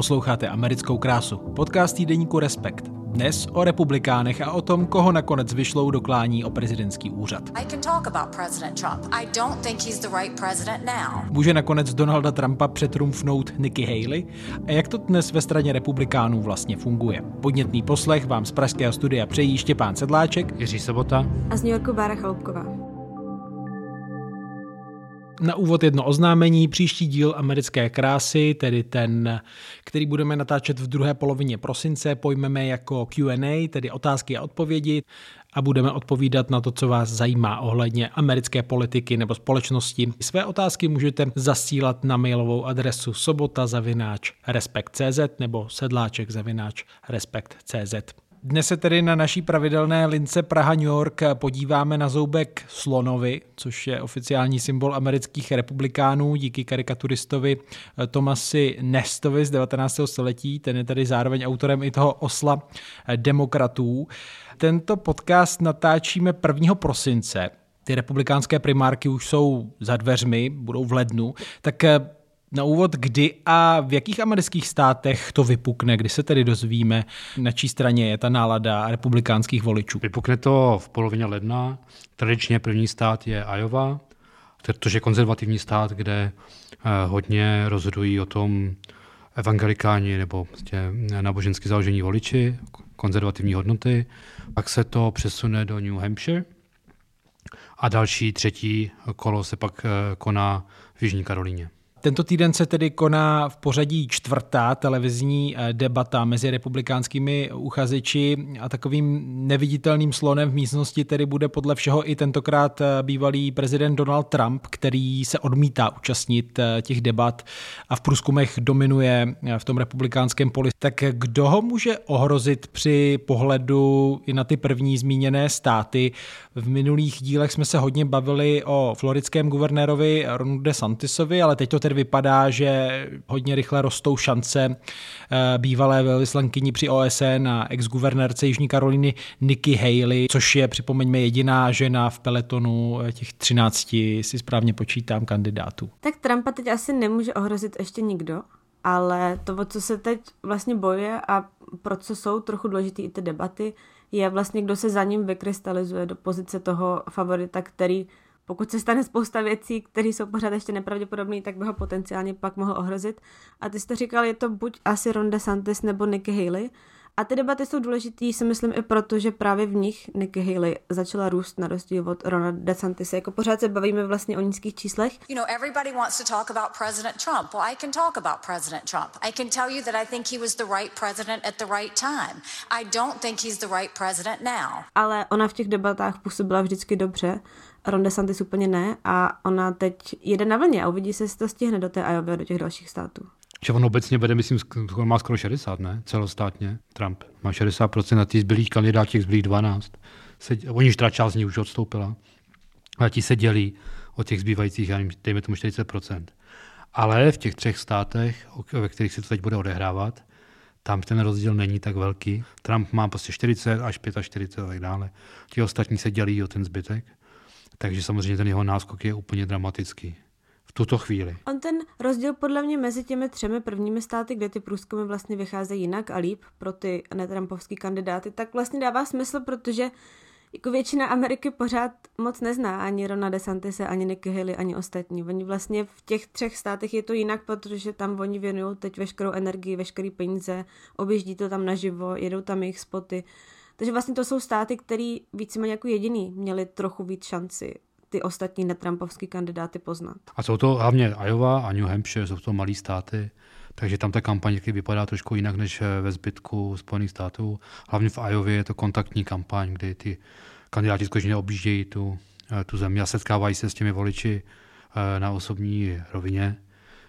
Posloucháte Americkou krásu, podcast týdeníku Respekt. Dnes o republikánech a o tom, koho nakonec vyšlou do klání o prezidentský úřad. Může nakonec Donalda Trumpa přetrumfnout Nikki Haley? A jak to dnes ve straně republikánů vlastně funguje? Podnětný poslech vám z pražského studia přejí Štěpán Sedláček, Jiří Sobota a z New Yorku Bára Chalupková. Na úvod jedno oznámení. Příští díl Americké krásy, tedy ten, který budeme natáčet v druhé polovině prosince, pojmeme jako Q&A, tedy otázky a odpovědi a budeme odpovídat na to, co vás zajímá ohledně americké politiky nebo společnosti. Své otázky můžete zasílat na mailovou adresu sobota respekt.cz nebo sedláček respekt.cz. Dnes se tedy na naší pravidelné lince Praha-New York podíváme na zoubek slonovi, což je oficiální symbol amerických republikánů díky karikaturistovi Tomasi Nestovi z 19. století. Ten je tedy zároveň autorem i toho osla demokratů. Tento podcast natáčíme 1. prosince. Ty republikánské primárky už jsou za dveřmi, budou v lednu. Tak na úvod, kdy a v jakých amerických státech to vypukne, kdy se tedy dozvíme, na čí straně je ta nálada republikánských voličů? Vypukne to v polovině ledna. Tradičně první stát je Iowa, což je konzervativní stát, kde eh, hodně rozhodují o tom evangelikáni nebo prostě nábožensky založení voliči, konzervativní hodnoty. Pak se to přesune do New Hampshire a další třetí kolo se pak eh, koná v Jižní Karolíně. Tento týden se tedy koná v pořadí čtvrtá televizní eh, debata mezi republikánskými uchazeči a takovým neviditelným slonem v místnosti tedy bude podle všeho i tentokrát eh, bývalý prezident Donald Trump, který se odmítá účastnit eh, těch debat a v průzkumech dominuje v tom republikánském poli. Tak kdo ho může ohrozit při pohledu i na ty první zmíněné státy? V minulých dílech jsme se hodně bavili o floridském guvernérovi Ronu DeSantisovi, ale teď to tedy tedy vypadá, že hodně rychle rostou šance eh, bývalé velvyslankyni při OSN a ex-guvernérce Jižní Karoliny Nikki Haley, což je, připomeňme, jediná žena v peletonu eh, těch 13, si správně počítám, kandidátů. Tak Trumpa teď asi nemůže ohrozit ještě nikdo, ale to, o co se teď vlastně bojuje a pro co jsou trochu důležité i ty debaty, je vlastně, kdo se za ním vykrystalizuje do pozice toho favorita, který pokud se stane spousta věcí, které jsou pořád ještě nepravděpodobné, tak by ho potenciálně pak mohl ohrozit. A ty jsi to říkal, je to buď asi Ron DeSantis nebo Nikki Haley. A ty debaty jsou důležitý, si myslím, i proto, že právě v nich Nikki Haley začala růst na rozdíl od Rona DeSantis. Jako pořád se bavíme vlastně o nízkých číslech. You know, everybody wants to talk about President Trump. Well, I can talk about President Trump. I can tell you that I think he was the right president at the right time. I don't think he's the right president now. Ale ona v těch debatách působila vždycky dobře Ron DeSantis úplně ne a ona teď jede na vlně a uvidí se, jestli to stihne do té Iowa do těch dalších států. Že on obecně vede, myslím, on má skoro 60, ne? Celostátně, Trump. Má 60% a ty zbylých kandidátů, těch zbylých 12. Se, oni už část z nich už odstoupila. A ti se dělí od těch zbývajících, já nevím, dejme tomu 40%. Ale v těch třech státech, ve kterých se to teď bude odehrávat, tam ten rozdíl není tak velký. Trump má prostě 40 až 45 a tak dále. Ti ostatní se dělí o ten zbytek. Takže samozřejmě ten jeho náskok je úplně dramatický v tuto chvíli. On ten rozdíl podle mě mezi těmi třemi prvními státy, kde ty průzkumy vlastně vycházejí jinak a líp pro ty netrampovský kandidáty, tak vlastně dává smysl, protože jako většina Ameriky pořád moc nezná ani Rona DeSantise, ani Nikki Haley, ani ostatní. Oni vlastně v těch třech státech je to jinak, protože tam oni věnují teď veškerou energii, veškerý peníze, objíždí to tam naživo, jedou tam jejich spoty. Takže vlastně to jsou státy, které víceméně jako jediný měli trochu víc šanci ty ostatní netrampovský kandidáty poznat. A jsou to hlavně Iowa a New Hampshire, jsou to malé státy, takže tam ta kampaň vypadá trošku jinak než ve zbytku Spojených států. Hlavně v Iově je to kontaktní kampaň, kdy ty kandidáti skutečně objíždějí tu, eh, tu zemi a setkávají se s těmi voliči eh, na osobní rovině,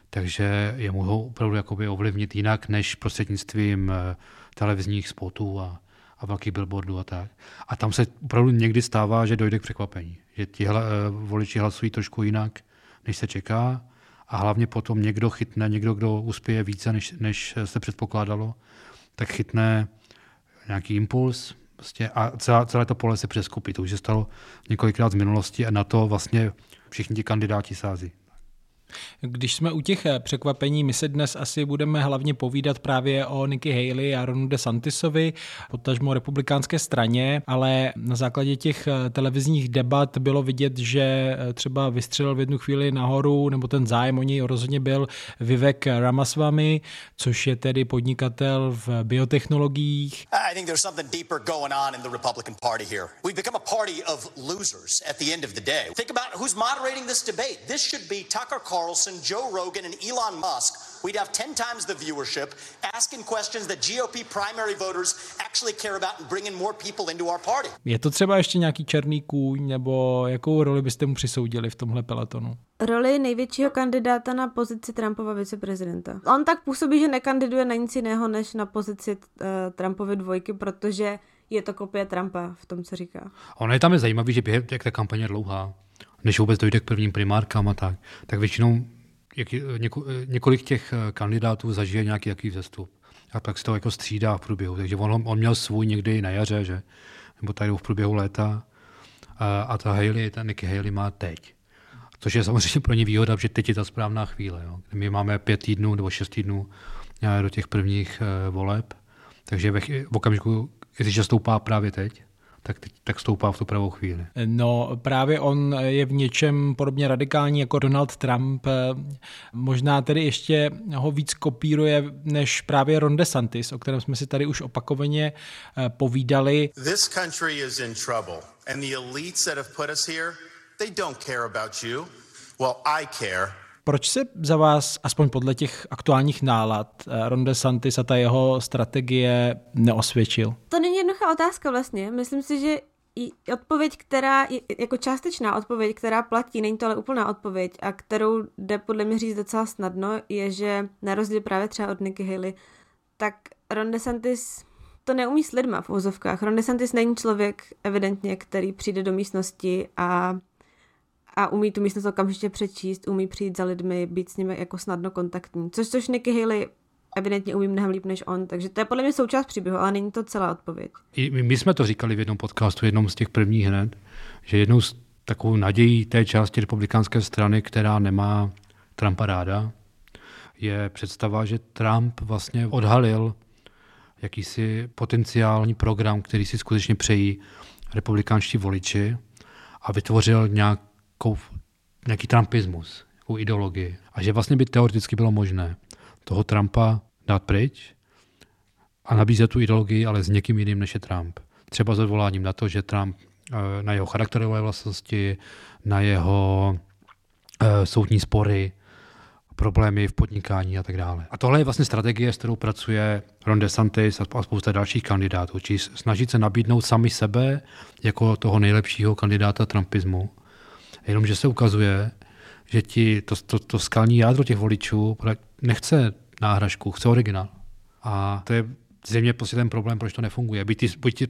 takže je mohou opravdu jakoby ovlivnit jinak než prostřednictvím eh, televizních spotů a, a velkých billboardů a tak. A tam se opravdu někdy stává, že dojde k překvapení, že ti hla, eh, voliči hlasují trošku jinak, než se čeká a hlavně potom někdo chytne, někdo, kdo uspěje více, než, než se předpokládalo, tak chytne nějaký impuls prostě a celá, celé to pole se přeskupí. To už se stalo několikrát z minulosti a na to vlastně všichni ti kandidáti sází. Když jsme u těch eh, překvapení, my se dnes asi budeme hlavně povídat právě o Nikki Haley a Ronu DeSantisovi, potažmo republikánské straně, ale na základě těch eh, televizních debat bylo vidět, že eh, třeba vystřelil v jednu chvíli nahoru, nebo ten zájem o něj rozhodně byl Vivek Ramaswamy, což je tedy podnikatel v biotechnologiích. I think there's something deeper going on in the Republican Party here. We've become a party of losers at the end of the day. Think about who's moderating this debate. This should be Tucker Carlson Carlson, Joe Rogan, and Elon Musk, we'd have 10 times the viewership asking questions that GOP primary voters actually care about and bringing more people into our party. Je to třeba ještě nějaký černý kůň, nebo jakou roli byste mu přisoudili v tomhle peletonu? Roli největšího kandidáta na pozici Trumpova viceprezidenta. On tak působí, že nekandiduje na nic jiného, než na pozici uh, Trumpovy dvojky, protože je to kopie Trumpa v tom, co říká. Ono je tam je zajímavý, že během, jak ta kampaně je dlouhá, než vůbec dojde k prvním primárkám a tak, tak většinou jak, něko, několik těch eh, kandidátů zažije nějaký jaký vzestup. A pak se to jako střídá v průběhu. Takže on, on měl svůj někdy na jaře, že? nebo tady v průběhu léta. A, a ta Haley, ta Nikki Haley má teď. Což je samozřejmě pro ně výhoda, že teď je ta správná chvíle. Jo. My máme pět týdnů nebo šest týdnů eh, do těch prvních uh, voleb, takže v okamžiku, jestliže stoupá právě teď, tak, tak stoupá v tu pravou chvíli. No právě on je v něčem podobně radikální jako Donald Trump. Možná tedy ještě ho víc kopíruje než právě Ron DeSantis, o kterém jsme si tady už opakovaně eh, povídali. This country is in trouble and the elites that have put us here, they don't care about you. Well, I care proč se za vás, aspoň podle těch aktuálních nálad, eh, Ron DeSantis a ta jeho strategie neosvědčil? To není jednoduchá otázka vlastně. Myslím si, že odpověď, která, jako částečná odpověď, která platí, není to ale úplná odpověď a kterou jde podle mě říct docela snadno, je, že na rozdíl právě třeba od Nikki Haley, tak Ron DeSantis to neumí s lidma v úzovkách. Ron DeSantis není člověk evidentně, který přijde do místnosti a a umí tu místnost okamžitě přečíst, umí přijít za lidmi, být s nimi jako snadno kontaktní. Což, což Nicky Haley evidentně umí mnohem líp než on, takže to je podle mě součást příběhu, ale není to celá odpověď. I my jsme to říkali v jednom podcastu, jednom z těch prvních hned, že jednou z takovou nadějí té části republikánské strany, která nemá Trumpa ráda, je představa, že Trump vlastně odhalil jakýsi potenciální program, který si skutečně přejí republikánští voliči a vytvořil nějak nějakou, nějaký trumpismus, nějakou ideologii. A že vlastně by teoreticky bylo možné toho Trumpa dát pryč a nabízet tu ideologii, ale s někým jiným než je Trump. Třeba s odvoláním na to, že Trump eh, na jeho charakterové vlastnosti, na jeho uh, soudní spory, problémy v podnikání a tak dále. A tohle je vlastně strategie, s kterou pracuje Ron DeSantis a spousta dalších kandidátů, či snažit se nabídnout sami sebe jako toho nejlepšího kandidáta trumpismu Jenomže se ukazuje, že ti, to, to, to skalní jádro těch voličů nechce náhražku, chce originál. A to je zřejmě prostě ten problém, proč to nefunguje. Byť, ty, byť ty,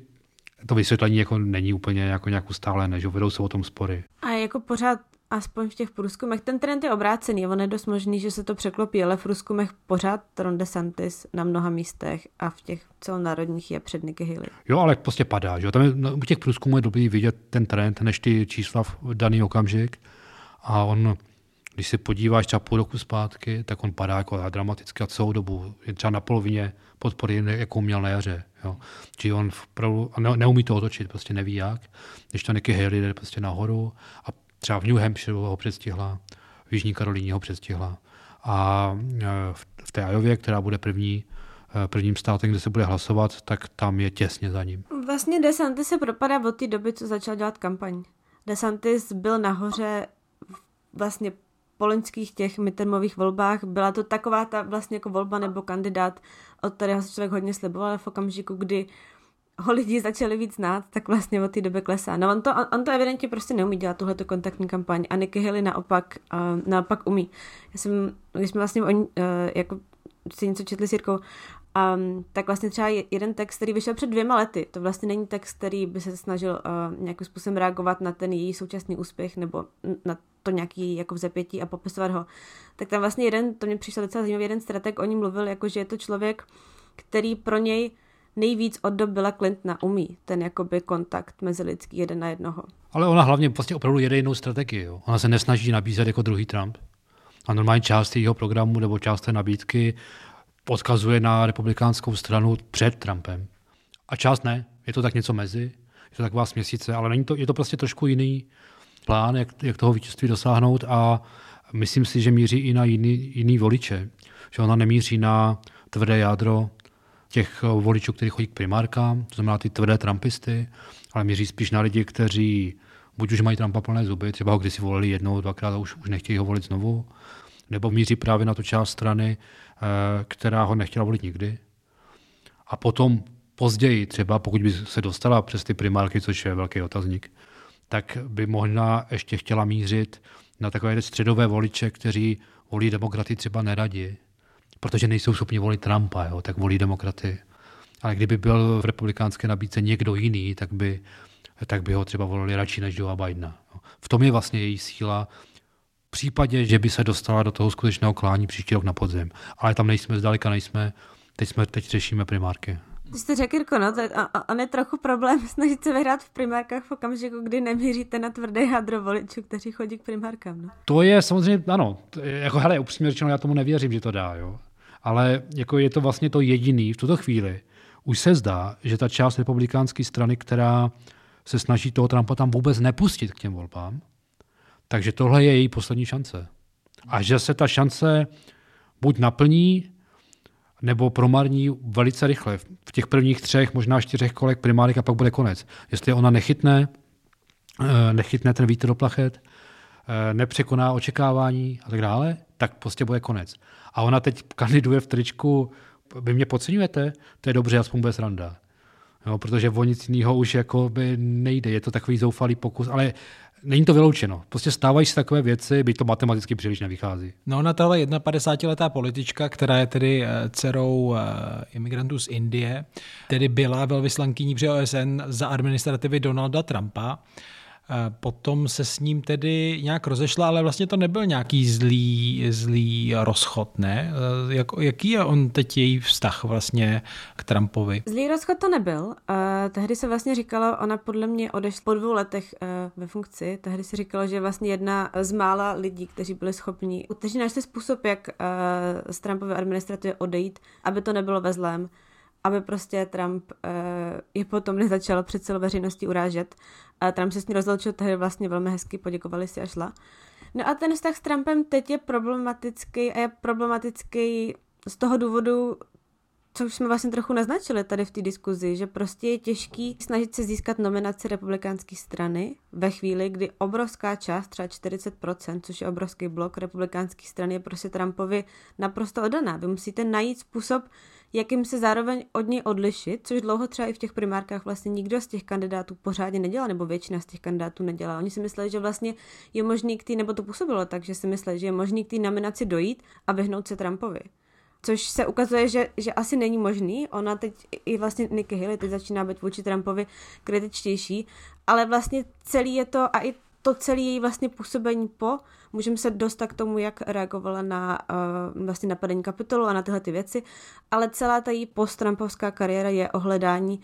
to vysvětlení jako není úplně jako nějak ustálené, že vedou se o tom spory. A jako pořád aspoň v těch průzkumech, ten trend je obrácený, on je dost možný, že se to překlopí, ale v průzkumech pořád Ron DeSantis na mnoha místech a v těch celonárodních je před Nikki Haley. Jo, ale prostě padá, že tam je, no, u těch průzkumů je dobrý vidět ten trend, než ty čísla v daný okamžik a on když se podíváš třeba půl roku zpátky, tak on padá jako dramaticky a celou dobu. Je třeba na polovině podpory, jakou měl na jaře. Jo. Či on vpravdu, ne, neumí to otočit, prostě neví jak. Když to Nicky Haley jde prostě nahoru a Třeba v New Hampshire ho předstihla, v Jižní Karolíně ho předstihla. A e, v té Ajově, která bude první, e, prvním státem, kde se bude hlasovat, tak tam je těsně za ním. Vlastně DeSantis se propadá od té doby, co začal dělat kampaň. DeSantis byl nahoře vlastně po loňských těch midtermových volbách. Byla to taková ta vlastně jako volba nebo kandidát, od kterého se člověk hodně sliboval v okamžiku, kdy ho lidi začali víc znát, tak vlastně od té doby klesá. No on to, on, to evidentně prostě neumí dělat, tuhleto kontaktní kampaň a Nikki Haley naopak, uh, naopak umí. Já jsem, když jsme vlastně oni, uh, jako si něco četli s Jirkou, um, tak vlastně třeba jeden text, který vyšel před dvěma lety, to vlastně není text, který by se snažil uh, nějakým způsobem reagovat na ten její současný úspěch nebo na to nějaký jako vzepětí a popisovat ho. Tak tam vlastně jeden, to mě přišel docela zajímavý, jeden strateg o ní mluvil, jako že je to člověk, který pro něj nejvíc od dob Billa Clintona umí ten jakoby kontakt mezi lidský jeden na jednoho. Ale ona hlavně vlastně opravdu jede jinou strategii. Jo. Ona se nesnaží nabízet jako druhý Trump. A normální část jeho programu nebo část té nabídky odkazuje na republikánskou stranu před Trumpem. A část ne. Je to tak něco mezi. Je to taková směsice, ale není to, je to prostě trošku jiný plán, jak, jak toho vítězství dosáhnout a myslím si, že míří i na jiný, jiný voliče. Že ona nemíří na tvrdé jádro těch voličů, kteří chodí k primárkám, to znamená ty tvrdé trumpisty, ale míří spíš na lidi, kteří buď už mají Trumpa plné zuby, třeba ho kdysi volili jednou, dvakrát a už, už nechtějí ho volit znovu, nebo míří právě na tu část strany, eh, která ho nechtěla volit nikdy. A potom později, třeba pokud by se dostala přes ty primárky, což je velký otazník, tak by možná ještě chtěla mířit na takové středové voliče, kteří volí demokraty třeba neradi, protože nejsou schopni volit Trumpa, jo, tak volí demokraty. Ale kdyby byl v republikánské nabídce někdo jiný, tak by, tak by ho třeba volili radši než Joe Bidena. V tom je vlastně její síla, v případě, že by se dostala do toho skutečného klání příští rok na podzim. Ale tam nejsme, zdaleka nejsme, teď, jsme, teď řešíme primárky. Ty jste řekl, Jirko, no, to, a, on je trochu problém snažit se vyhrát v primárkách v okamžiku, kdy nemíříte na tvrdé jádro voličů, kteří chodí k primárkám. No. To je samozřejmě, ano, jako hele, upřímně řečeno, já tomu nevěřím, že to dá, jo. Ale jako je to vlastně to jediný v tuto chvíli. Už se zdá, že ta část republikánské strany, která se snaží toho Trumpa tam vůbec nepustit k těm volbám, takže tohle je její poslední šance. A že se ta šance buď naplní, nebo promarní velice rychle. V těch prvních třech, možná čtyřech kolek primárek a pak bude konec. Jestli ona nechytne, eh, nechytne ten vítr do plachet, eh, nepřekoná očekávání a tak dále, tak prostě bude konec. A ona teď kandiduje v tričku, vy mě podceňujete? To je dobře, aspoň bude sranda. Jo, protože o nic jiného už jako by nejde. Je to takový zoufalý pokus, ale není to vyloučeno. Prostě stávají se takové věci, by to matematicky příliš nevychází. No ona tahle 51-letá politička, která je tedy eh, dcerou eh, imigrantů z Indie, tedy byla velvyslankyní při OSN za administrativy Donalda Trumpa, Potom se s ním tedy nějak rozešla, ale vlastně to nebyl nějaký zlý, zlý rozchod, ne? E, jak, jaký je on teď její vztah vlastně k Trumpovi? Zlý rozchod to nebyl. Uh, tehdy se vlastně říkalo, ona podle mě odešla po dvou letech uh, ve funkci, tehdy se říkalo, že vlastně jedna z mála lidí, kteří byli schopni, kteří našli způsob, jak uh, z Trumpovy administrativy odejít, aby to nebylo ve zlém aby prostě Trump uh, je potom nezačal před celou veřejností urážet. A Trump se s ní rozloučil tehdy vlastně velmi hezky, poděkovali si a šla. No a ten vztah s Trumpem teď je problematický a je problematický z toho důvodu, co už jsme vlastně trochu naznačili tady v té diskuzi, že prostě je těžký snažit se získat nominaci republikánské strany ve chvíli, kdy obrovská část, třeba 40%, což je obrovský blok republikánské strany, je prostě Trumpovi naprosto oddaná. Vy musíte najít způsob, jakým se zároveň od něj odlišit, což dlouho třeba i v těch primárkách vlastně nikdo z těch kandidátů pořádně nedělal, nebo většina z těch kandidátů nedělala. Oni si mysleli, že vlastně je možný k té, nebo to působilo tak, že si mysleli, že je možný k té nominaci dojít a vyhnout se Trumpovi. Což se ukazuje, že, že asi není možný. Ona teď, i vlastně Nikki Haley teď začíná být vůči Trumpovi kritičtější, ale vlastně celý je to, a i to celé její vlastně působení po, můžeme se dostat k tomu, jak reagovala na uh, vlastně napadení kapitolu a na tyhle ty věci, ale celá ta její post-Trumpovská kariéra je ohledání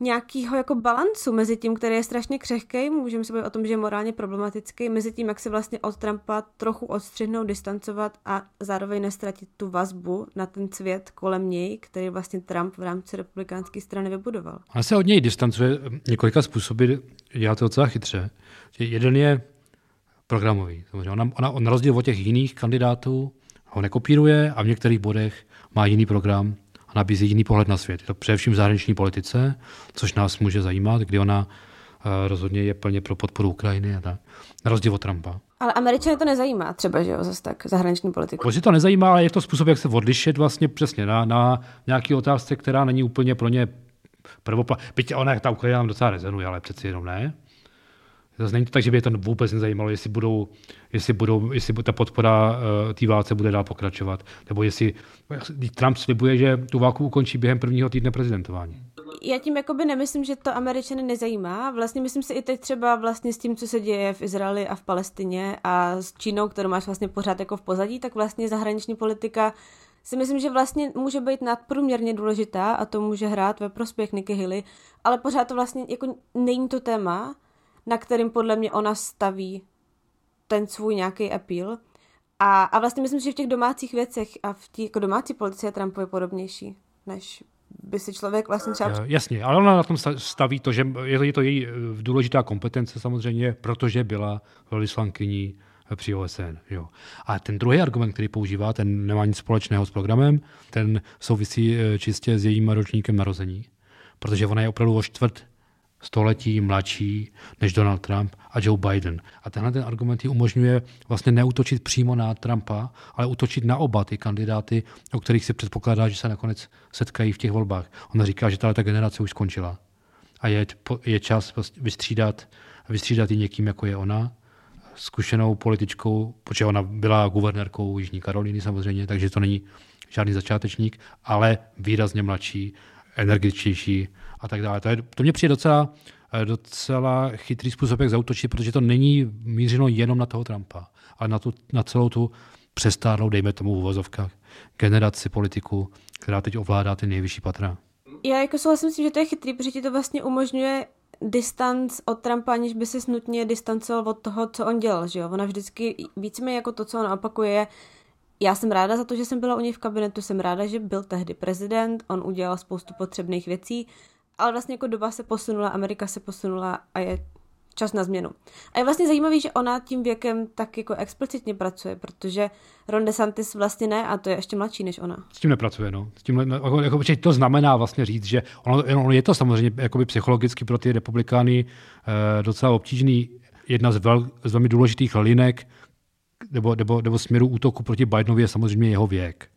nějakého jako balancu mezi tím, který je strašně křehký, můžeme se bavit o tom, že je morálně problematický, mezi tím, jak se vlastně od Trumpa trochu odstřihnout, distancovat a zároveň nestratit tu vazbu na ten svět kolem něj, který vlastně Trump v rámci republikánské strany vybudoval. Ona se od něj distancuje několika způsoby, dělá to docela chytře. Jeden je programový. Samozřejmě ona, ona na rozdíl od těch jiných kandidátů ho nekopíruje a v některých bodech má jiný program a nabízí jiný pohled na svět. Je to především v zahraniční politice, což nás může zajímat, kdy ona uh, rozhodně je plně pro podporu Ukrajiny a tak. Na rozdíl od Trumpa. Ale Američany to nezajímá třeba, že jo, zase tak zahraniční politiku. Prostě to nezajímá, ale je to způsob, jak se odlišit vlastně přesně na, na nějaký otázce, která není úplně pro ně prvopla. Byť ona, ta Ukrajina nám docela rezonuje, ale přeci jenom ne. Zase není to tak, že by je to vůbec nezajímalo, jestli, budou, jestli, budou, jestli ta podpora uh, té válce bude dál pokračovat, nebo jestli Trump slibuje, že tu válku ukončí během prvního týdne prezidentování. Já tím jakoby nemyslím, že to Američany nezajímá. Vlastně myslím si i teď třeba vlastně s tím, co se děje v Izraeli a v Palestině a s Čínou, kterou máš vlastně pořád jako v pozadí, tak vlastně zahraniční politika si myslím, že vlastně může být nadprůměrně důležitá a to může hrát ve prospěch Nikki Haley, ale pořád to vlastně jako není to téma, na kterým podle mě ona staví ten svůj nějaký appeal. A, a vlastně myslím, že v těch domácích věcech a v té jako domácí politice je Trump je podobnější, než by si člověk vlastně třeba... Jasně, ale ona na tom staví to, že je to, je to její důležitá kompetence samozřejmě, protože byla velvyslankyní při OSN. Jo. A ten druhý argument, který používá, ten nemá nic společného s programem, ten souvisí eh, čistě s jejím ročníkem narození, protože ona je opravdu o čtvrt století mladší než Donald Trump a Joe Biden. A tenhle ten argument ji umožňuje vlastně neutočit přímo na Trumpa, ale utočit na oba ty kandidáty, o kterých se předpokládá, že se nakonec setkají v těch volbách. Ona říká, že tato generace už skončila a je, je čas vystřídat, vystřídat i někým, jako je ona, zkušenou političkou, protože ona byla guvernérkou Jižní Karolíny samozřejmě, takže to není žádný začátečník, ale výrazně mladší, energičtější a tak dále. To, je, to mě přijde docela, docela chytrý způsob, jak zautočit, protože to není mířeno jenom na toho Trumpa, ale na, tu, na celou tu přestárnou, dejme tomu v uvozovkách, generaci politiků, která teď ovládá ty nejvyšší patra. Já jako souhlasím s tím, že to je chytrý, protože ti to vlastně umožňuje distanc od Trumpa, aniž by se nutně distancoval od toho, co on dělal, že jo? Ona vždycky víceméně jako to, co on opakuje, já jsem ráda za to, že jsem byla u něj v kabinetu, jsem ráda, že byl tehdy prezident, on udělal spoustu potřebných věcí, ale vlastně jako doba se posunula, Amerika se posunula a je čas na změnu. A je vlastně zajímavý, že ona tím věkem tak jako explicitně pracuje, protože Ron DeSantis vlastně ne a to je ještě mladší než ona. S tím nepracuje, no. S tím, jako, jako, to znamená vlastně říct, že ono, ono je to samozřejmě jakoby psychologicky pro ty republikány eh, docela obtížný. Jedna z, vel, z velmi důležitých linek nebo, nebo, nebo směru útoku proti Bidenovi je samozřejmě jeho věk.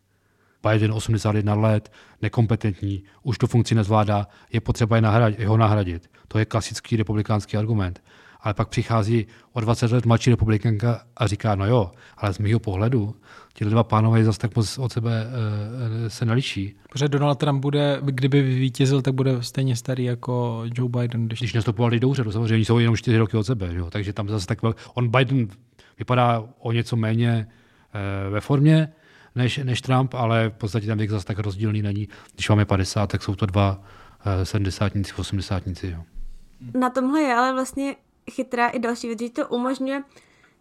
Biden 81 let, nekompetentní, už tu funkci nezvládá, je potřeba je nahradit, jeho nahradit. To je klasický republikánský argument. Ale pak přichází o 20 let mladší republikánka a říká, no jo, ale z mého pohledu ti dva pánové zase tak moc od sebe e, se neliší. Protože Donald Trump bude, kdyby vítězil, tak bude stejně starý jako Joe Biden. Když, když nastupovali do úřadu, samozřejmě jsou jenom 4 roky od sebe, jo? takže tam zase tak On Biden vypadá o něco méně e, ve formě, než, než Trump, ale v podstatě ten věk zase tak rozdílný není. Když máme 50, tak jsou to dva uh, sedmdesátníci, osmdesátníci. Jo. Na tomhle je ale vlastně chytrá i další věc, že to umožňuje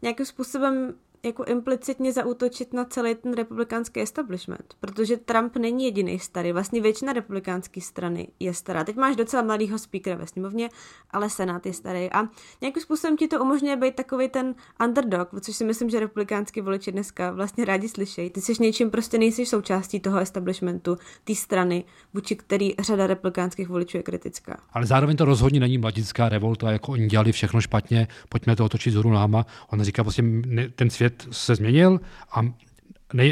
nějakým způsobem jako implicitně zaútočit na celý ten republikánský establishment, protože Trump není jediný starý, vlastně většina republikánské strany je stará. Teď máš docela mladýho speakera ve sněmovně, ale senát je starý a nějakým způsobem ti to umožňuje být takový ten underdog, což si myslím, že republikánský voliči dneska vlastně rádi slyšejí. Ty jsi něčím prostě nejsi součástí toho establishmentu, té strany, vůči který řada republikánských voličů je kritická. Ale zároveň to rozhodně není mladická revolta, jako oni dělali všechno špatně, pojďme to otočit z náma. On říká, prostě ten svět svět se změnil a ne,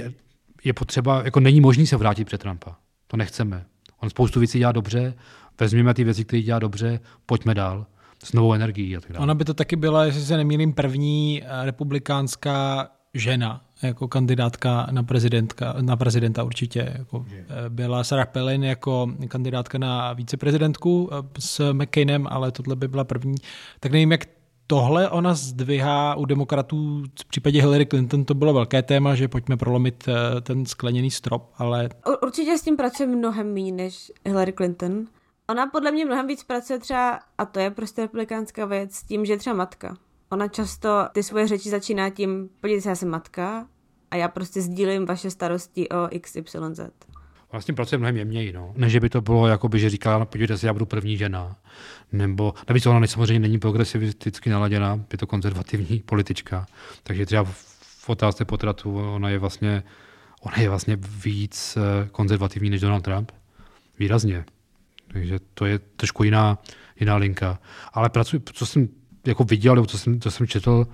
je potřeba, jako není možný se vrátit před Trumpa. To nechceme. On spoustu věcí dělá dobře, vezměme ty věci, které dělá dobře, pojďme dál s novou energií a tak dále. Ona by to taky byla, jestli se nemýlím, první eh, republikánská žena jako kandidátka na, prezidentka, na prezidenta určitě. Jako eh, byla Sarah Palin jako kandidátka na viceprezidentku eh, s McCainem, ale tohle by byla první. Tak nevím, jak tohle ona zdvihá u demokratů, v případě Hillary Clinton to bylo velké téma, že pojďme prolomit eh, ten skleněný strop, ale... Určitě s tím pracuje mnohem méně než Hillary Clinton. Ona podle mě mnohem víc pracuje třeba, a to je prostě republikánská věc, s tím, že je třeba matka. Ona často ty svoje řeči začíná tím, podívejte se, já jsem matka a já prostě sdílím vaše starosti o XYZ vlastně pracuje mnohem jemněji. No. Ne, že by to bylo, jako by, že říkala, no, podívejte se, já budu první žena. Nebo, navíc ona samozřejmě není progresivisticky naladěná, je to konzervativní politička. Takže třeba v otázce potratu ona je vlastně, ona je vlastně víc eh, konzervativní než Donald Trump. Výrazně. Takže to je trošku jiná, jiná linka. Ale pracuji, co jsem jako viděl, nebo co jsem, co jsem četl,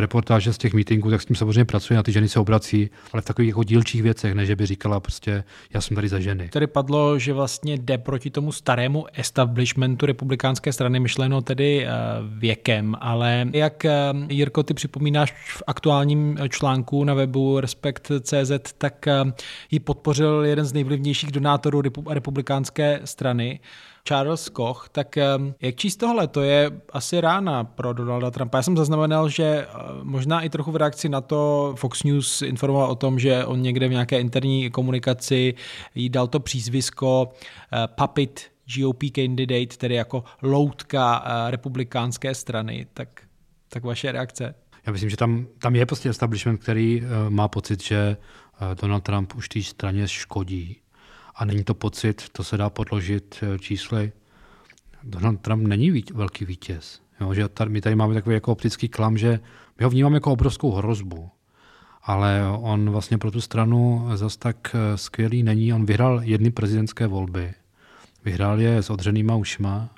reportáže z těch meetingů, tak s tím samozřejmě pracuje, na ty ženy se obrací, ale v takových jako dílčích věcech, ne že by říkala prostě, já jsem tady za ženy. Tady padlo, že vlastně jde proti tomu starému establishmentu republikánské strany, myšleno tedy eh, věkem, ale jak eh, Jirko, ty připomínáš v aktuálním článku na webu Respekt.cz, tak eh, ji podpořil jeden z nejvlivnějších donátorů republikánské strany, Charles Koch, tak jak číst tohle? To je asi rána pro Donalda Trumpa. Já jsem zaznamenal, že eh, možná i trochu v reakci na to Fox News informoval o tom, že on někde v nějaké interní komunikaci jí dal to přízvisko eh, Puppet GOP candidate, tedy jako loutka eh, republikánské strany. Tak, tak vaše reakce? Já myslím, že tam, tam je prostě establishment, který má pocit, že Donald Trump už té straně škodí. A není to pocit, to se dá podložit uh, čísly. Donald Trump není vít, velký vítěz. Jo, že tady, my tady máme takový jako optický klam, že my ho vnímáme jako obrovskou hrozbu. Ale on vlastně pro tu stranu zas tak skvělý není. On vyhrál jedny prezidentské volby. Vyhrál je s odřenýma ušma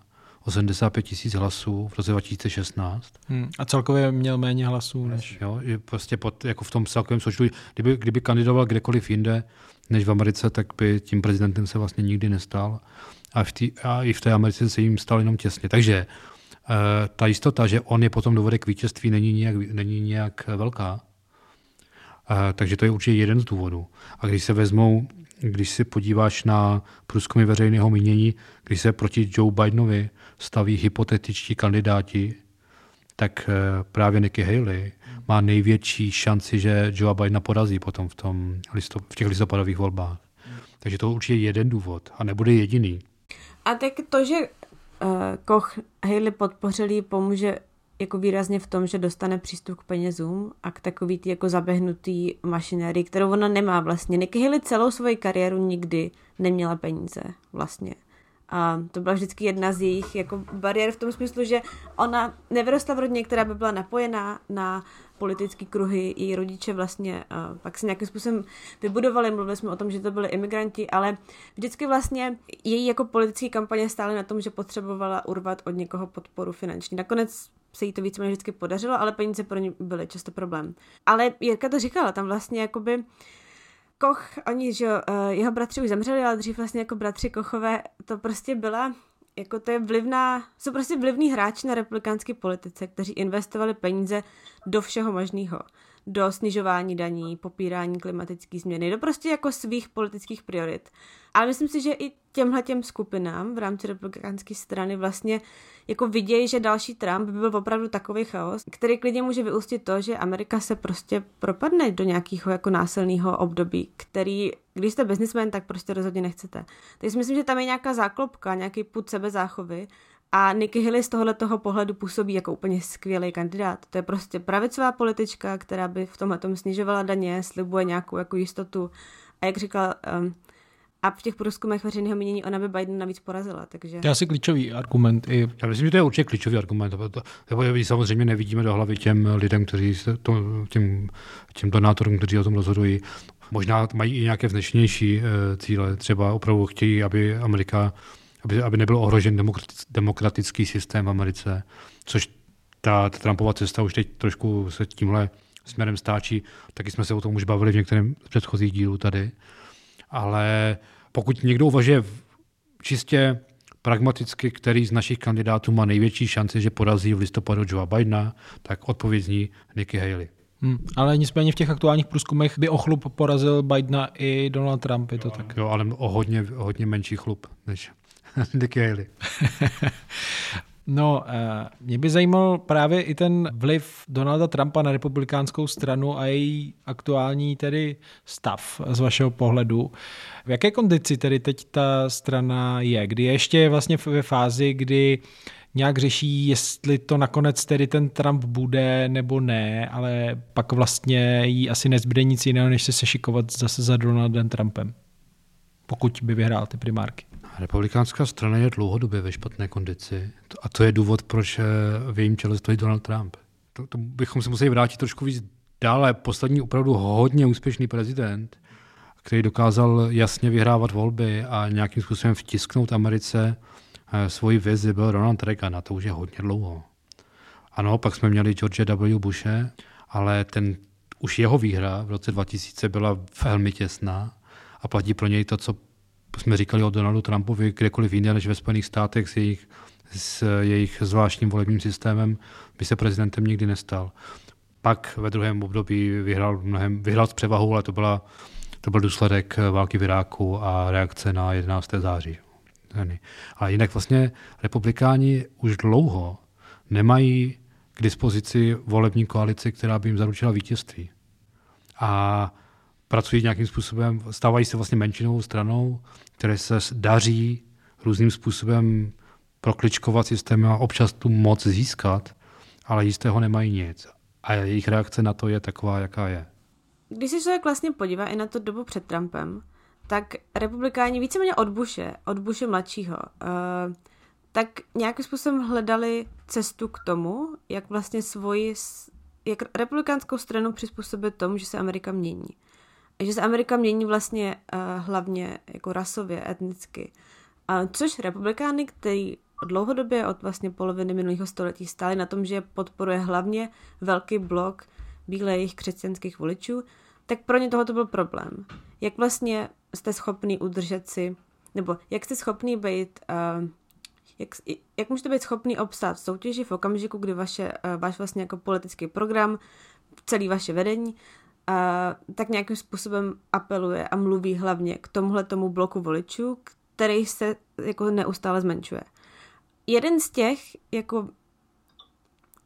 85 tisíc hlasů v roce 2016. Hmm. A celkově měl méně hlasů než... Jo, je prostě pod, jako v tom celkovém součtu, kdyby, kdyby kandidoval kdekoliv jinde než v Americe, tak by tím prezidentem se vlastně nikdy nestal. A, v tý, a i v té Americe se jim stal jenom těsně. Takže uh, ta jistota, že on je potom dovede k vítězství, není nějak, není nějak velká. Uh, takže to je určitě jeden z důvodů. A když se vezmou, když si podíváš na průzkumy veřejného mínění, když se proti Joe Bidenovi staví hypotetičtí kandidáti, tak eh, právě Nikki Haley má největší šanci, že Joe Bidena porazí potom v, tom listop, v těch listopadových volbách. Takže to je určitě jeden důvod a nebude jediný. A tak to, že uh, Koch Haley podpořili, pomůže jako výrazně v tom, že dostane přístup k penězům a k takový tý jako zabehnutý mašinérii, kterou ona nemá vlastně. Nikki Haley celou svoji kariéru nikdy neměla peníze vlastně. A to byla vždycky jedna z jejich jako bariér v tom smyslu, že ona nevyrostla v rodině, která by byla napojená na politické kruhy, její rodiče vlastně uh, pak se nějakým způsobem vybudovali, mluvili jsme o tom, že to byli imigranti, ale vždycky vlastně její jako politické kampaně stály na tom, že potřebovala urvat od někoho podporu finanční. Nakonec se jí to víceméně vždycky podařilo, ale peníze pro ně byly často problém. Ale Jirka to říkala, tam vlastně jakoby Koch, oni, že uh, jeho bratři už zemřeli, ale dřív vlastně jako bratři Kochové, to prostě byla, jako to je vlivná, jsou prostě vlivní hráči na republikánské politice, kteří investovali peníze do všeho možného do snižování daní, popírání klimatické změny, do prostě jako svých politických priorit. Ale myslím si, že i těmhle těm skupinám v rámci republikánské strany vlastně jako vidějí, že další Trump by byl opravdu takový chaos, který klidně může vyústit to, že Amerika se prostě propadne do nějakého jako násilného období, který, když jste biznismen, tak prostě rozhodně nechcete. Takže si myslím, že tam je nějaká záklopka, nějaký put sebezáchovy a Nikki Haley z tohoto pohledu působí jako úplně skvělý kandidát. To je prostě pravicová politička, která by v tomhle tom snižovala daně, slibuje nějakou jako jistotu. A jak říkal, um, a v těch průzkumech veřejného mínění ona by Biden navíc porazila. Takže... To je asi klíčový argument. I... Já myslím, že to je určitě klíčový argument. To, samozřejmě nevidíme do hlavy těm lidem, kteří se to, těm, těm donátorům, kteří o tom rozhodují. Možná mají i nějaké vznešenější uh, cíle. Třeba opravdu chtějí, aby Amerika aby, aby nebyl ohrožen demokratický systém v Americe, což ta, ta Trumpova cesta už teď trošku se tímhle směrem stáčí. Taky jsme se o tom už bavili v některém z předchozích dílů tady. Ale pokud někdo uvažuje čistě pragmaticky, který z našich kandidátů má největší šanci, že porazí v listopadu Joe Bidena, tak odpověď zní Nikki Haley. Hmm, ale nicméně v těch aktuálních průzkumech by o chlup porazil Bidena i Donald Trump, je to jo, tak? Jo, ale o hodně, hodně menší chlup než Haley. No, eh, mě by zajímal právě i ten vliv Donalda Trumpa na republikánskou stranu a její aktuální tedy stav z vašeho pohledu. V jaké kondici tedy teď ta strana je? Kdy ještě je vlastně ve fázi, kdy nějak řeší, jestli to nakonec tedy ten Trump bude nebo ne, ale pak vlastně jí asi nezbyde nic jiného, než se sešikovat zase za Donaldem Trumpem, pokud by vyhrál ty primárky. Republikánská strana je dlouhodobě ve špatné kondici a to je důvod, proč eh, v jejím čele stojí Donald Trump. To, to bychom se museli vrátit trošku víc dále. Poslední opravdu hodně úspěšný prezident, který dokázal jasně vyhrávat volby a nějakým způsobem vtisknout Americe eh, svoji vizi, byl Ronald Reagan a to už je hodně dlouho. Ano, pak jsme měli George W. Bushe, ale ten, už jeho výhra v roce 2000 byla velmi těsná a platí pro něj to, co jsme říkali o Donaldu Trumpovi kdekoliv jinde než ve Spojených státech s jejich, s jejich zvláštním volebním systémem, by se prezidentem nikdy nestal. Pak ve druhém období vyhrál, mnohem, vyhrál s převahou, ale to, byla, to byl důsledek války v Iráku a reakce na 11. září. A jinak vlastně republikáni už dlouho nemají k dispozici volební koalici, která by jim zaručila vítězství. A pracují nějakým způsobem, stávají se vlastně menšinovou stranou, které se daří různým způsobem prokličkovat systém a občas tu moc získat, ale jistého nemají nic. A jejich reakce na to je taková, jaká je. Když se člověk vlastně podívá i na tu dobu před Trumpem, tak republikáni víceméně od Bushe, od Bushe mladšího, uh, tak nějakým způsobem hledali cestu k tomu, jak vlastně svoji, jak republikánskou stranu přizpůsobit tomu, že se Amerika mění. Že se Amerika mění vlastně uh, hlavně jako rasově, etnicky. Uh, což republikány, který dlouhodobě od vlastně poloviny minulého století stáli na tom, že podporuje hlavně velký blok bílých křesťanských voličů, tak pro ně tohoto byl problém. Jak vlastně jste schopný udržet si, nebo jak jste schopný být, uh, jak, jak můžete být schopný obstát v soutěži v okamžiku, kdy vaše, uh, váš vlastně jako politický program, celý vaše vedení, uh, tak nějakým způsobem apeluje a mluví hlavně k tomuhle tomu bloku voličů, který se jako neustále zmenšuje. Jeden z těch jako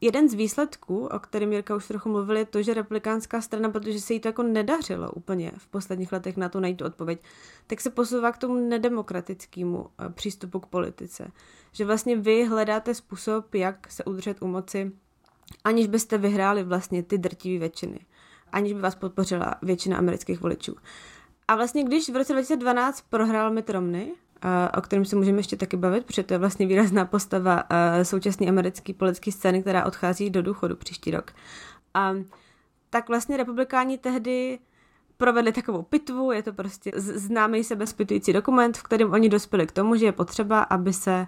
jeden z výsledků, o kterém Jirka už trochu mluvil, je to, že republikánská strana, protože se jí to jako nedařilo úplně v posledních letech na to najít tu odpověď, tak se posouvá k tomu nedemokratickému eh, přístupu k politice. Že vlastně vy hledáte způsob, jak se udržet u moci, aniž byste vyhráli vlastně ty drtivé většiny. Aniž by vás podpořila většina amerických voličů. A vlastně když v roce 2012 prohrál Mitt Romney, o kterém se můžeme ještě taky bavit, protože to je vlastně výrazná postava současné americké politické scény, která odchází do důchodu příští rok. A tak vlastně republikáni tehdy provedli takovou pitvu, je to prostě známý sebezpitující dokument, v kterém oni dospěli k tomu, že je potřeba, aby se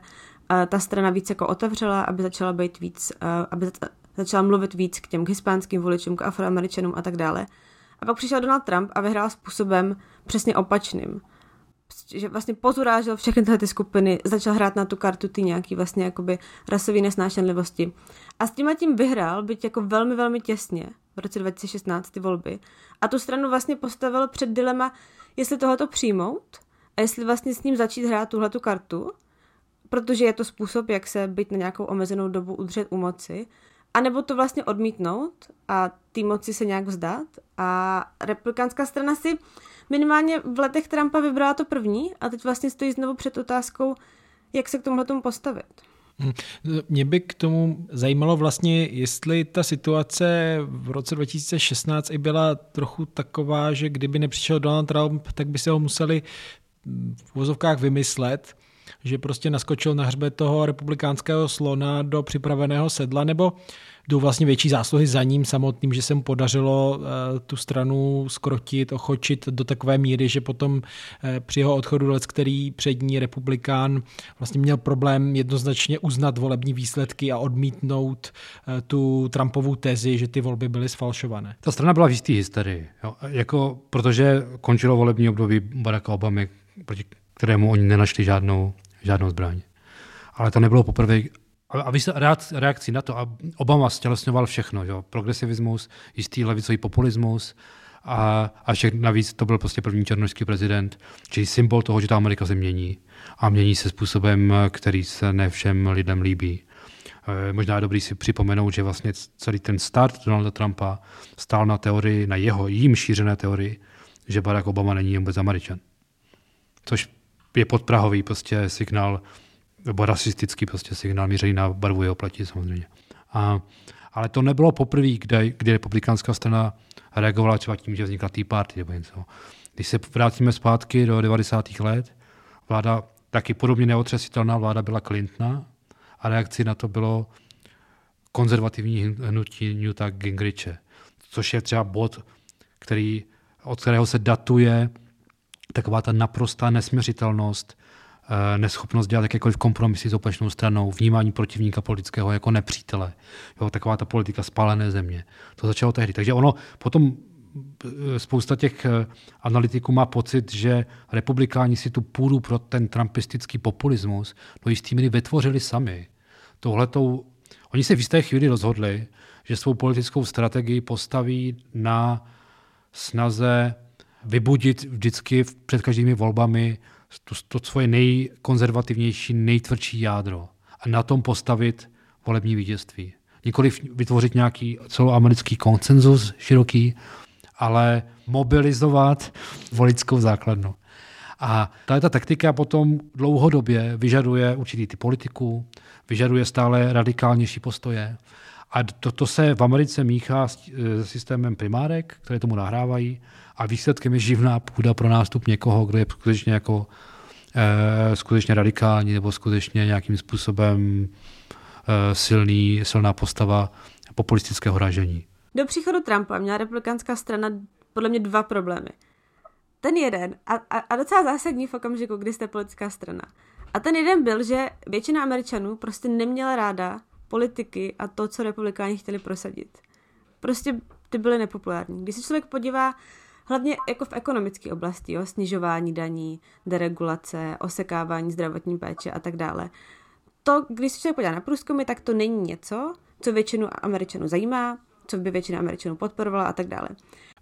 ta strana víc jako otevřela, aby začala být víc, aby začala mluvit víc k těm hispánským voličům, k afroameričanům a tak dále. A pak přišel Donald Trump a vyhrál způsobem přesně opačným že vlastně pozurážel všechny tyhle ty skupiny, začal hrát na tu kartu ty nějaký vlastně jakoby rasový nesnášenlivosti. A s tím a tím vyhrál, byť jako velmi, velmi těsně v roce 2016 ty volby. A tu stranu vlastně postavil před dilema, jestli tohoto přijmout a jestli vlastně s ním začít hrát tuhle tu kartu, protože je to způsob, jak se být na nějakou omezenou dobu udržet u moci, a nebo to vlastně odmítnout a té moci se nějak vzdát. A republikánská strana si minimálně v letech Trumpa vybrala to první a teď vlastně stojí znovu před otázkou, jak se k tomuhle tomu postavit. Hm, mě by k tomu zajímalo vlastně, jestli ta situace v roce 2016 i byla trochu taková, že kdyby nepřišel Donald Trump, tak by se ho museli v vozovkách vymyslet, že prostě naskočil na hřbet toho republikánského slona do připraveného sedla, nebo jdou vlastně větší zásluhy za ním samotným, že se mu podařilo eh, tu stranu skrotit, ochočit do takové míry, že potom eh, při jeho odchodu let, který přední republikán vlastně měl problém jednoznačně uznat volební výsledky a odmítnout eh, tu Trumpovu tezi, že ty volby byly sfalšované. Ta strana byla v jistý hysterii, jo? Jako, protože končilo volební období Baracka Obamy, proti kterému oni nenašli žádnou, žádnou zbraň. Ale to nebylo poprvé, a vy reakcí na to, a Obama stělesňoval všechno, jo? progresivismus, jistý levicový populismus, a, a všech, navíc to byl prostě první černožský prezident, čili symbol toho, že ta Amerika se mění a mění se způsobem, který se ne všem lidem líbí. E, možná je dobrý si připomenout, že vlastně celý ten start Donalda Trumpa stál na teorii, na jeho jím šířené teorii, že Barack Obama není vůbec Američan. Což je podprahový prostě signál nebo rasistický prostě signál míří na barvu jeho platí samozřejmě. A, ale to nebylo poprvé, kde, kdy republikánská strana reagovala třeba tím, že vznikla Tea Party nebo něco. Když se vrátíme zpátky do 90. let, vláda, taky podobně neotřesitelná vláda byla Clintona a reakcí na to bylo konzervativní hnutí Newta Gingriche, což je třeba bod, který, od kterého se datuje taková ta naprostá nesměřitelnost Eh, neschopnost dělat jakékoliv kompromisy s opačnou stranou, vnímání protivníka politického jako nepřítele. Jo, taková ta politika spálené země. To začalo tehdy. Takže ono potom eh, spousta těch eh, analytiků má pocit, že republikáni si tu půdu pro ten trumpistický populismus do jistý míry vytvořili sami. Tohletou, oni se v jisté chvíli rozhodli, že svou politickou strategii postaví na snaze vybudit vždycky před každými volbami to, to svoje nejkonzervativnější, nejtvrdší jádro a na tom postavit volební vítězství. Nikoli vytvořit nějaký celoamerický koncenzus široký, ale mobilizovat voličskou základnu. A ta taktika potom dlouhodobě vyžaduje určitý ty politiků, vyžaduje stále radikálnější postoje A to, to se v Americe míchá s e, systémem primárek, které tomu nahrávají a výsledkem je živná půda pro nástup někoho, kdo je skutečně jako e, skutečně radikální nebo skutečně nějakým způsobem e, silný, silná postava populistického ražení. Do příchodu Trumpa měla republikánská strana podle mě dva problémy. Ten jeden, a, a, a docela zásadní v okamžiku, kdy jste politická strana. A ten jeden byl, že většina Američanů prostě neměla ráda politiky a to, co republikáni chtěli prosadit. Prostě ty byly nepopulární. Když se člověk podívá hlavně jako v ekonomické oblasti, jo, snižování daní, deregulace, osekávání zdravotní péče a tak dále. To, když se člověk podívá na průzkumy, tak to není něco, co většinu Američanů zajímá, co by většina Američanů podporovala a tak dále.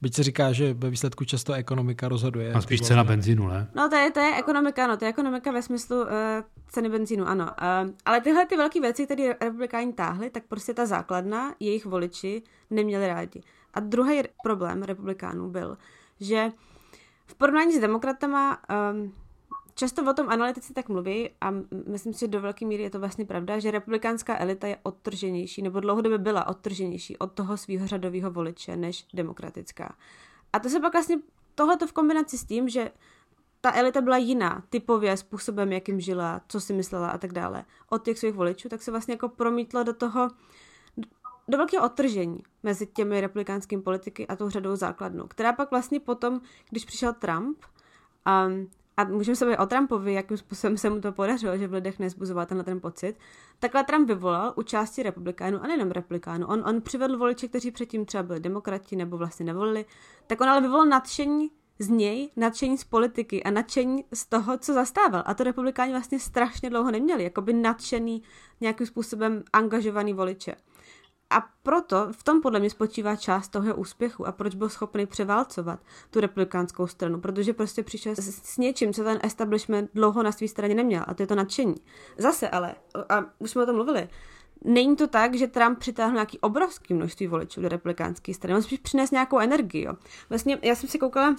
Byť se říká, že ve výsledku často ekonomika rozhoduje. A spíš cena benzínu, ne? No to je, to je ekonomika, no, to je ekonomika ve smyslu uh, ceny benzínu, ano. Uh, ale tyhle ty velké věci, které republikáni táhli, tak prostě ta základna, jejich voliči neměli rádi. A druhý problém republikánů byl, že v porovnání s demokratama um, Často o tom analytici tak mluví a myslím si, že do velké míry je to vlastně pravda, že republikánská elita je odtrženější, nebo dlouhodobě byla odtrženější od toho svého řadového voliče než demokratická. A to se pak vlastně tohleto v kombinaci s tím, že ta elita byla jiná, typově, způsobem, jakým žila, co si myslela a tak dále, od těch svých voličů, tak se vlastně jako promítlo do toho, do velkého odtržení mezi těmi republikánskými politiky a tou řadou základnou, která pak vlastně potom, když přišel Trump, um, a můžeme se bavit o Trumpovi, jakým způsobem se mu to podařilo, že v lidech nezbuzoval tenhle ten pocit, takhle Trump vyvolal u části republikánů a nejenom republikánů. On, on přivedl voliče, kteří předtím třeba byli demokrati nebo vlastně nevolili, tak on ale vyvolal nadšení z něj, nadšení z politiky a nadšení z toho, co zastával. A to republikáni vlastně strašně dlouho neměli, jako by nadšený, nějakým způsobem angažovaný voliče. A proto v tom podle mě spočívá část toho úspěchu a proč byl schopný převálcovat tu republikánskou stranu, protože prostě přišel s, s něčím, co ten establishment dlouho na své straně neměl a to je to nadšení. Zase ale, a už jsme o tom mluvili, není to tak, že Trump přitáhl nějaký obrovský množství voličů do republikánské strany, on spíš přines nějakou energii. Jo. Vlastně já jsem si koukala,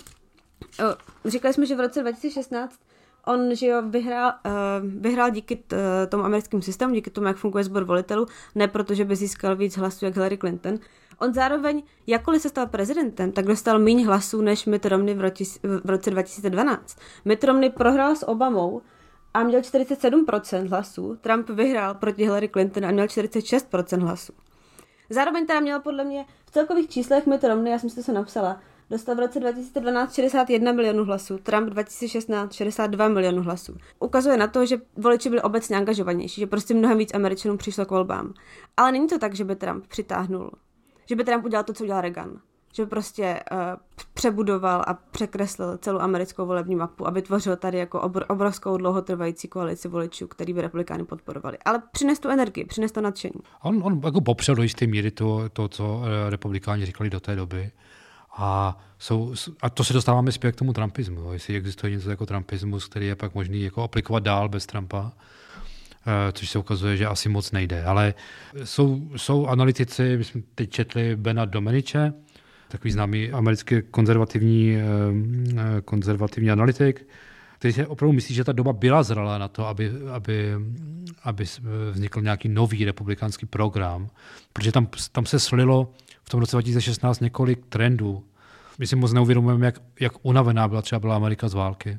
říkali jsme, že v roce 2016 on, že jo, vyhrál, uh, vyhrál díky t, uh, tomu americkému systému, díky tomu, jak funguje sbor volitelů, ne proto, že by získal víc hlasů jak Hillary Clinton. On zároveň, jakkoliv se stal prezidentem, tak dostal méně hlasů než Mitt Romney v, roce, v roce 2012. Mitt Romney prohrál s Obamou a měl 47% hlasů. Trump vyhrál proti Hillary Clinton a měl 46% hlasů. Zároveň teda měl podle mě v celkových číslech Mitt Romney, já jsem si to se napsala, dostal v roce 2012 61 milionů hlasů, Trump 2016 62 milionů hlasů. Ukazuje na to, že voliči byli obecně angažovanější, že prostě mnohem víc Američanů přišlo k volbám. Ale není to tak, že by Trump přitáhnul, že by Trump udělal to, co udělal Reagan. Že prostě uh, přebudoval a překreslil celou americkou volební mapu a vytvořil tady jako obr- obrovskou dlouhotrvající koalici voličů, který by republikány podporovali. Ale přines tu energii, přines to nadšení. On, on jako popřel do jisté míry to, to, co eh, republikáni říkali do té doby. A, jsou, a to se dostáváme zpět k tomu trumpismu. Jestli existuje něco jako trumpismus, který je pak možný jako aplikovat dál bez Trumpa, eh, což se ukazuje, že asi moc nejde. Ale jsou, jsou analytici, my jsme teď četli Bena Domeniče, takový známý americký konzervativní, eh, konzervativní analytik, který si opravdu myslí, že ta doba byla zralá na to, aby, aby, aby vznikl nějaký nový republikánský program, protože tam, tam se slilo v tom roce 2016 několik trendů. My si moc neuvědomujeme, jak, jak unavená byla třeba byla Amerika z války.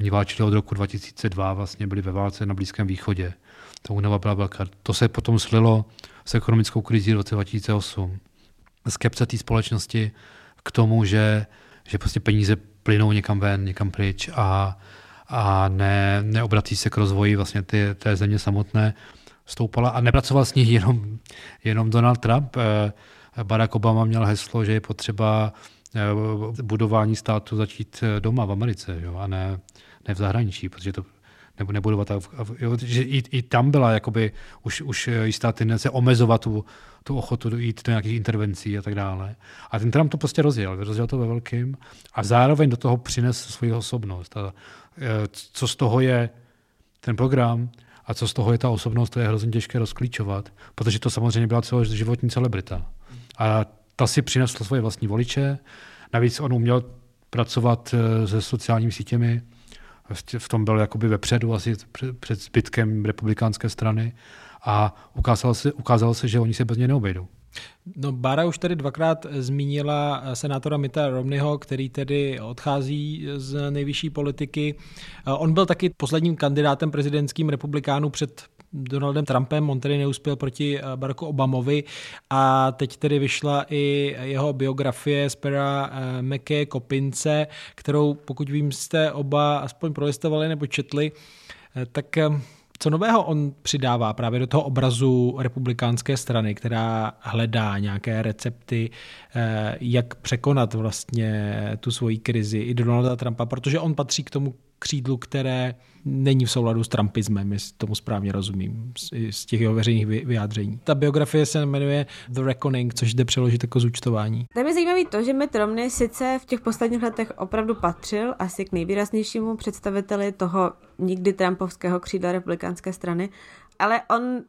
Oni válčili od roku 2002, vlastně byli ve válce na Blízkém východě. Ta únava byla velká. To se potom slilo s ekonomickou krizí v roce 2008. Skepce té společnosti k tomu, že, že prostě peníze plynou někam ven, někam pryč a, a ne, neobratí se k rozvoji vlastně ty, té země samotné, stoupala a nepracoval s ní jenom, jenom Donald Trump. Eh, Barack Obama měl heslo, že je potřeba eh, budování státu začít eh, doma v Americe jo, a ne, ne v zahraničí, protože to nebo nebudovat. Jo, že i, i tam byla jakoby už, už jistá tendence omezovat tu, tu ochotu jít do nějakých intervencí a tak dále. A ten Trump to prostě rozjel, rozjel to ve velkým a zároveň do toho přines svoji osobnost. A, eh, co z toho je ten program a co z toho je ta osobnost, to je hrozně těžké rozklíčovat, protože to samozřejmě byla celoživotní celebrita. A ta si přinesla svoje vlastní voliče, navíc on uměl pracovat eh, se sociálními sítěmi, v tom byl jakoby vepředu asi před zbytkem republikánské strany a ukázalo se, ukázalo se že oni se bez něj neobejdou. No, Bára už tady dvakrát zmínila senátora Mita Romneyho, který tedy odchází z nejvyšší politiky. On byl taky posledním kandidátem prezidentským republikánů před Donaldem Trumpem, on tedy neuspěl proti Baracku Obamovi. A teď tedy vyšla i jeho biografie z pera eh, Meké Kopince, kterou pokud vím jste oba aspoň prolistovali nebo četli, eh, tak eh, co nového on přidává právě do toho obrazu republikánské strany, která hledá nějaké recepty, eh, jak překonat vlastně tu svoji krizi i Donalda Trumpa, protože on patří k tomu křídlu, které není v souladu s Trumpismem, jestli tomu správně rozumím, z těch jeho veřejných vyjádření. Ta biografie se jmenuje The Reckoning, což jde přeložit jako zúčtování. Tam je zajímavé to, že Mitt Romney sice v těch posledních letech opravdu patřil asi k nejvýraznějšímu představiteli toho nikdy Trumpovského křídla republikánské strany, ale on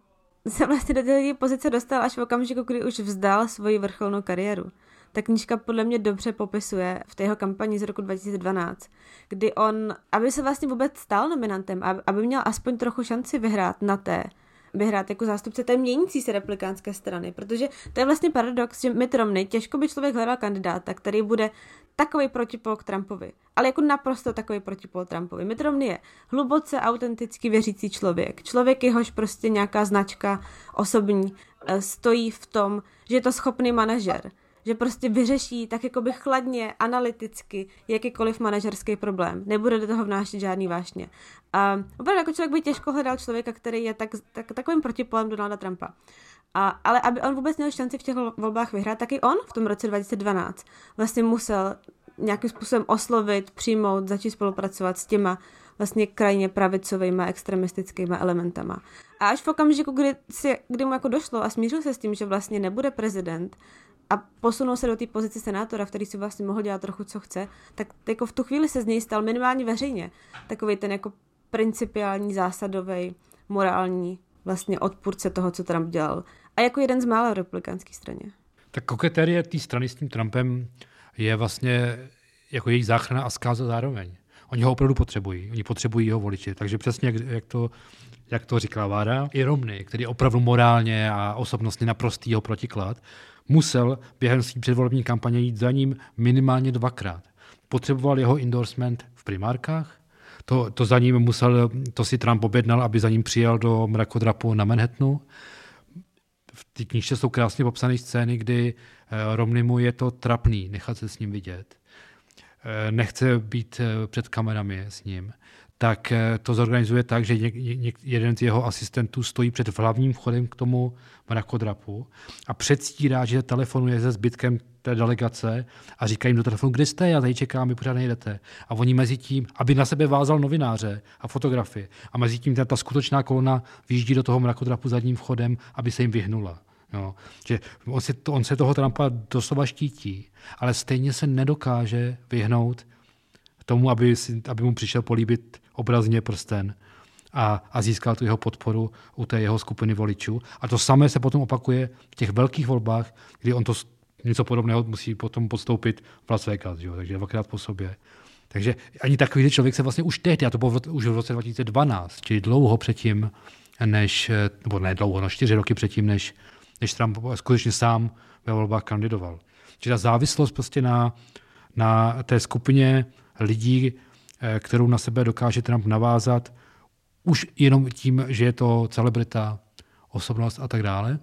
se vlastně do té pozice dostal až v okamžiku, kdy už vzdal svoji vrcholnou kariéru ta knížka podle mě dobře popisuje v té jeho kampani z roku 2012, kdy on, aby se vlastně vůbec stal nominantem, aby měl aspoň trochu šanci vyhrát na té, vyhrát jako zástupce té měnící se replikánské strany, protože to je vlastně paradox, že Mitt Romney, těžko by člověk hledal kandidáta, který bude takový protipol k Trumpovi, ale jako naprosto takový protipol Trumpovi. Mitt Romney je hluboce autenticky věřící člověk. Člověk, jehož prostě nějaká značka osobní eh, stojí v tom, že je to schopný manažer, že prostě vyřeší tak jako by chladně, analyticky jakýkoliv manažerský problém. Nebude do toho vnášet žádný vášně. A opravdu jako člověk by těžko hledal člověka, který je tak, tak, takovým protipolem Donalda Trumpa. A, ale aby on vůbec měl šanci v těch volbách vyhrát, tak i on v tom roce 2012 vlastně musel nějakým způsobem oslovit, přijmout, začít spolupracovat s těma vlastně krajně pravicovými extremistickými elementama. A až v okamžiku, kdy, si, kdy mu jako došlo a smířil se s tím, že vlastně nebude prezident, a posunul se do té pozice senátora, v který si vlastně mohl dělat trochu, co chce, tak jako v tu chvíli se z něj stal minimálně veřejně takový ten jako principiální, zásadový, morální vlastně odpůrce toho, co Trump dělal. A jako jeden z mála v republikánské straně. Tak koketerie té strany s tím Trumpem je vlastně jako její záchrana a zkáza zároveň. Oni ho opravdu potřebují. Oni potřebují jeho voliči. Takže přesně jak, jak to jak to říkala Vára, i Romney, který je opravdu morálně a osobnostně naprostý jeho protiklad, musel během své předvolební kampaně jít za ním minimálně dvakrát. Potřeboval jeho endorsement v primárkách, to, to za ním musel, to si Trump objednal, aby za ním přijel do mrakodrapu na Manhattanu. V té knižce jsou krásně popsané scény, kdy eh, Romneymu je to trapný nechat se s ním vidět. Eh, nechce být eh, před kamerami s ním tak eh, to zorganizuje tak, že něk, něk, jeden z jeho asistentů stojí před hlavním vchodem k tomu mrakodrapu a předstírá, že telefonuje se zbytkem té delegace a říká jim do telefonu, kde jste, já tady čekám, vy pořád nejdete. A oni mezi tím, aby na sebe vázal novináře a fotografie. A mezi tím ta, ta skutečná kolona vyjíždí do toho mrakodrapu zadním vchodem, aby se jim vyhnula. Jo. Že on, se, on se toho Trumpa doslova štítí, ale stejně se nedokáže vyhnout tomu, aby, si, aby mu přišel políbit obrazně prsten a, a získal tu jeho podporu u té jeho skupiny voličů. A to samé se potom opakuje v těch velkých volbách, kdy on to něco podobného musí potom podstoupit v Las Vegas, jo? takže dvakrát po sobě. Takže ani takový člověk se vlastně už tehdy, a to bylo už v roce 2012, čili dlouho předtím, než, nebo ne dlouho, no čtyři roky předtím, než, než Trump skutečně sám ve volbách kandidoval. Čili ta závislost prostě na, na té skupině lidí, kterou na sebe dokáže Trump navázat, už jenom tím, že je to celebrita, osobnost a tak dále.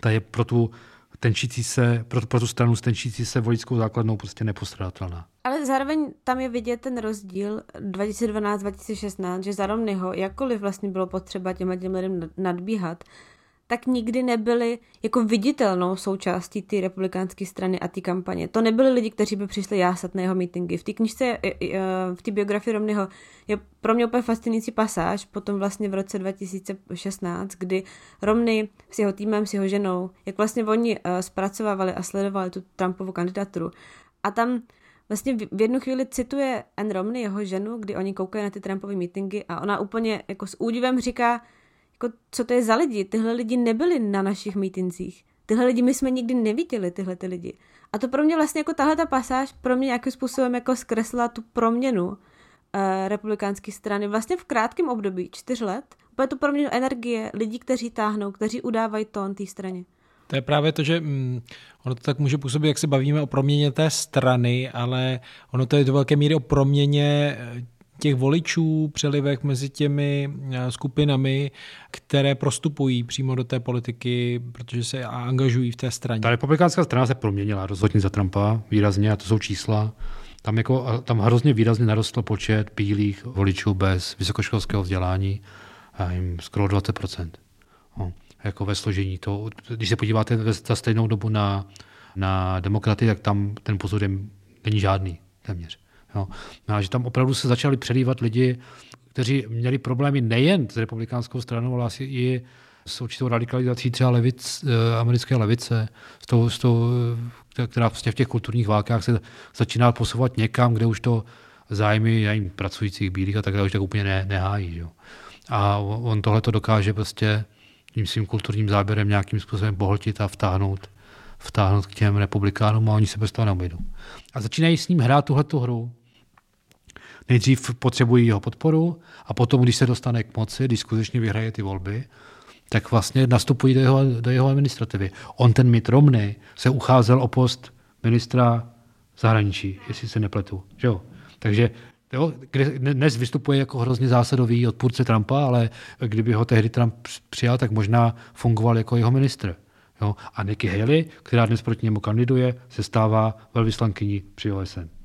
Ta je pro tu tenčící se, pro, pro tu stranu s tenčící se vojickou základnou prostě nepostradatelná. Ale zároveň tam je vidět ten rozdíl 2012-2016, že za Romneyho, jakkoliv vlastně bylo potřeba těm lidem nadbíhat, tak nikdy nebyli jako viditelnou součástí té republikánské strany a té kampaně. To nebyli lidi, kteří by přišli jásat na jeho meetingy. V té knižce, v té biografii Romneyho je pro mě úplně fascinující pasáž, potom vlastně v roce 2016, kdy Romney s jeho týmem, s jeho ženou, jak vlastně oni zpracovávali a sledovali tu Trumpovu kandidaturu. A tam vlastně v jednu chvíli cituje Anne Romney, jeho ženu, kdy oni koukají na ty Trumpové meetingy a ona úplně jako s údivem říká, jako, co to je za lidi? Tyhle lidi nebyli na našich mítincích. Tyhle lidi my jsme nikdy neviděli, tyhle ty lidi. A to pro mě vlastně jako tahle ta pasáž pro mě nějakým způsobem jako zkreslila tu proměnu uh, republikánské strany vlastně v krátkém období, čtyř let, Bude to proměnu energie lidí, kteří táhnou, kteří udávají tón té straně. To je právě to, že mm, ono to tak může působit, jak se bavíme o proměně té strany, ale ono to je do velké míry o proměně eh, těch voličů, přelivech mezi těmi eh, skupinami, které prostupují přímo do té politiky, protože se angažují v té straně. Ta republikánská strana se proměnila rozhodně za Trumpa výrazně a to jsou čísla. Tam, jako, tam hrozně výrazně narostl počet bílých voličů bez vysokoškolského vzdělání, a jim skoro 20% no, jako ve složení. To, když se podíváte za stejnou dobu na, na demokraty, tak tam ten pozor není žádný téměř. Jo. No a že tam opravdu se začali přelívat lidi, kteří měli problémy nejen s republikánskou stranou, ale asi i s určitou radikalizací třeba levic, eh, americké levice, s tou, s tou, eh, která vlastně v těch kulturních válkách se začíná posouvat někam, kde už to zájmy nevím, pracujících bílých a tak dále už tak úplně ne, nehájí. Jo. A on tohle to dokáže prostě tím svým kulturním záběrem nějakým způsobem pohltit a vtáhnout, vtáhnout k těm republikánům a oni se bez toho neobejdou. A začínají s ním hrát tuhle hru, nejdřív potřebují jeho podporu a potom, když se dostane k moci, když skutečně vyhraje ty volby, tak vlastně nastupují do jeho, do jeho administrativy. On, ten Mitt Romney, se ucházel o post ministra zahraničí, jestli se nepletu. Že jo? Takže jo, dnes vystupuje jako hrozně zásadový odpůrce Trumpa, ale kdyby ho tehdy Trump přijal, tak možná fungoval jako jeho ministr. Jo? A Nikki Haley, která dnes proti němu kandiduje, se stává velvyslankyní při OSN.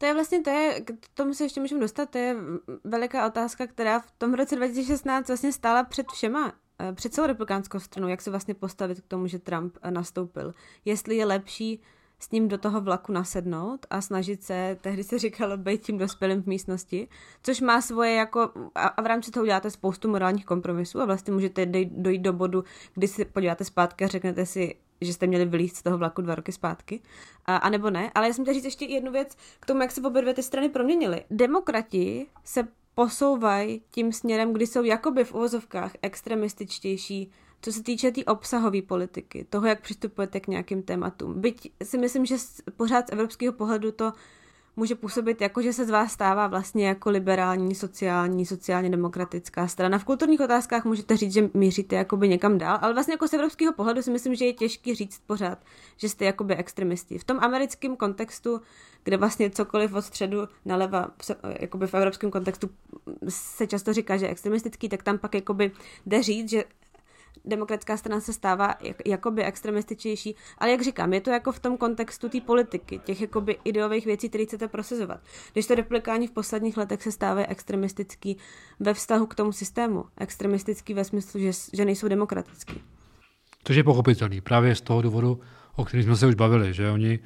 To je vlastně, to je, k tomu se ještě můžeme dostat, to je veliká otázka, která v tom roce 2016 vlastně stála před všema, eh, před celou republikánskou stranou, jak se vlastně postavit k tomu, že Trump eh, nastoupil. Jestli je lepší s ním do toho vlaku nasednout a snažit se, tehdy se říkalo, být tím dospělým v místnosti, což má svoje jako, a v rámci toho uděláte spoustu morálních kompromisů a vlastně můžete dojít do bodu, kdy si podíváte zpátky a řeknete si, že jste měli vylíst z toho vlaku dva roky zpátky, a, a nebo ne. Ale já jsem chtěla říct ještě jednu věc k tomu, jak se obě dvě ty strany proměnily. Demokrati se posouvají tím směrem, kdy jsou jakoby v uvozovkách extremističtější, co se týče té tý obsahové politiky, toho, jak přistupujete k nějakým tématům. Byť si myslím, že pořád z evropského pohledu to může působit jako, že se z vás stává vlastně jako liberální, sociální, sociálně demokratická strana. V kulturních otázkách můžete říct, že míříte jakoby někam dál, ale vlastně jako z evropského pohledu si myslím, že je těžký říct pořád, že jste jakoby extremisti. V tom americkém kontextu, kde vlastně cokoliv od středu naleva, jakoby v evropském kontextu se často říká, že je extremistický, tak tam pak jakoby jde říct, že demokratická strana se stává jak, jakoby extremističnější, ale jak říkám, je to jako v tom kontextu té politiky, těch jakoby ideových věcí, které chcete prosazovat. Když to replikáni v posledních letech se stávají extremistický ve vztahu k tomu systému, extremistický ve smyslu, že, že nejsou demokratický. Což je pochopitelný, právě z toho důvodu, o kterém jsme se už bavili, že oni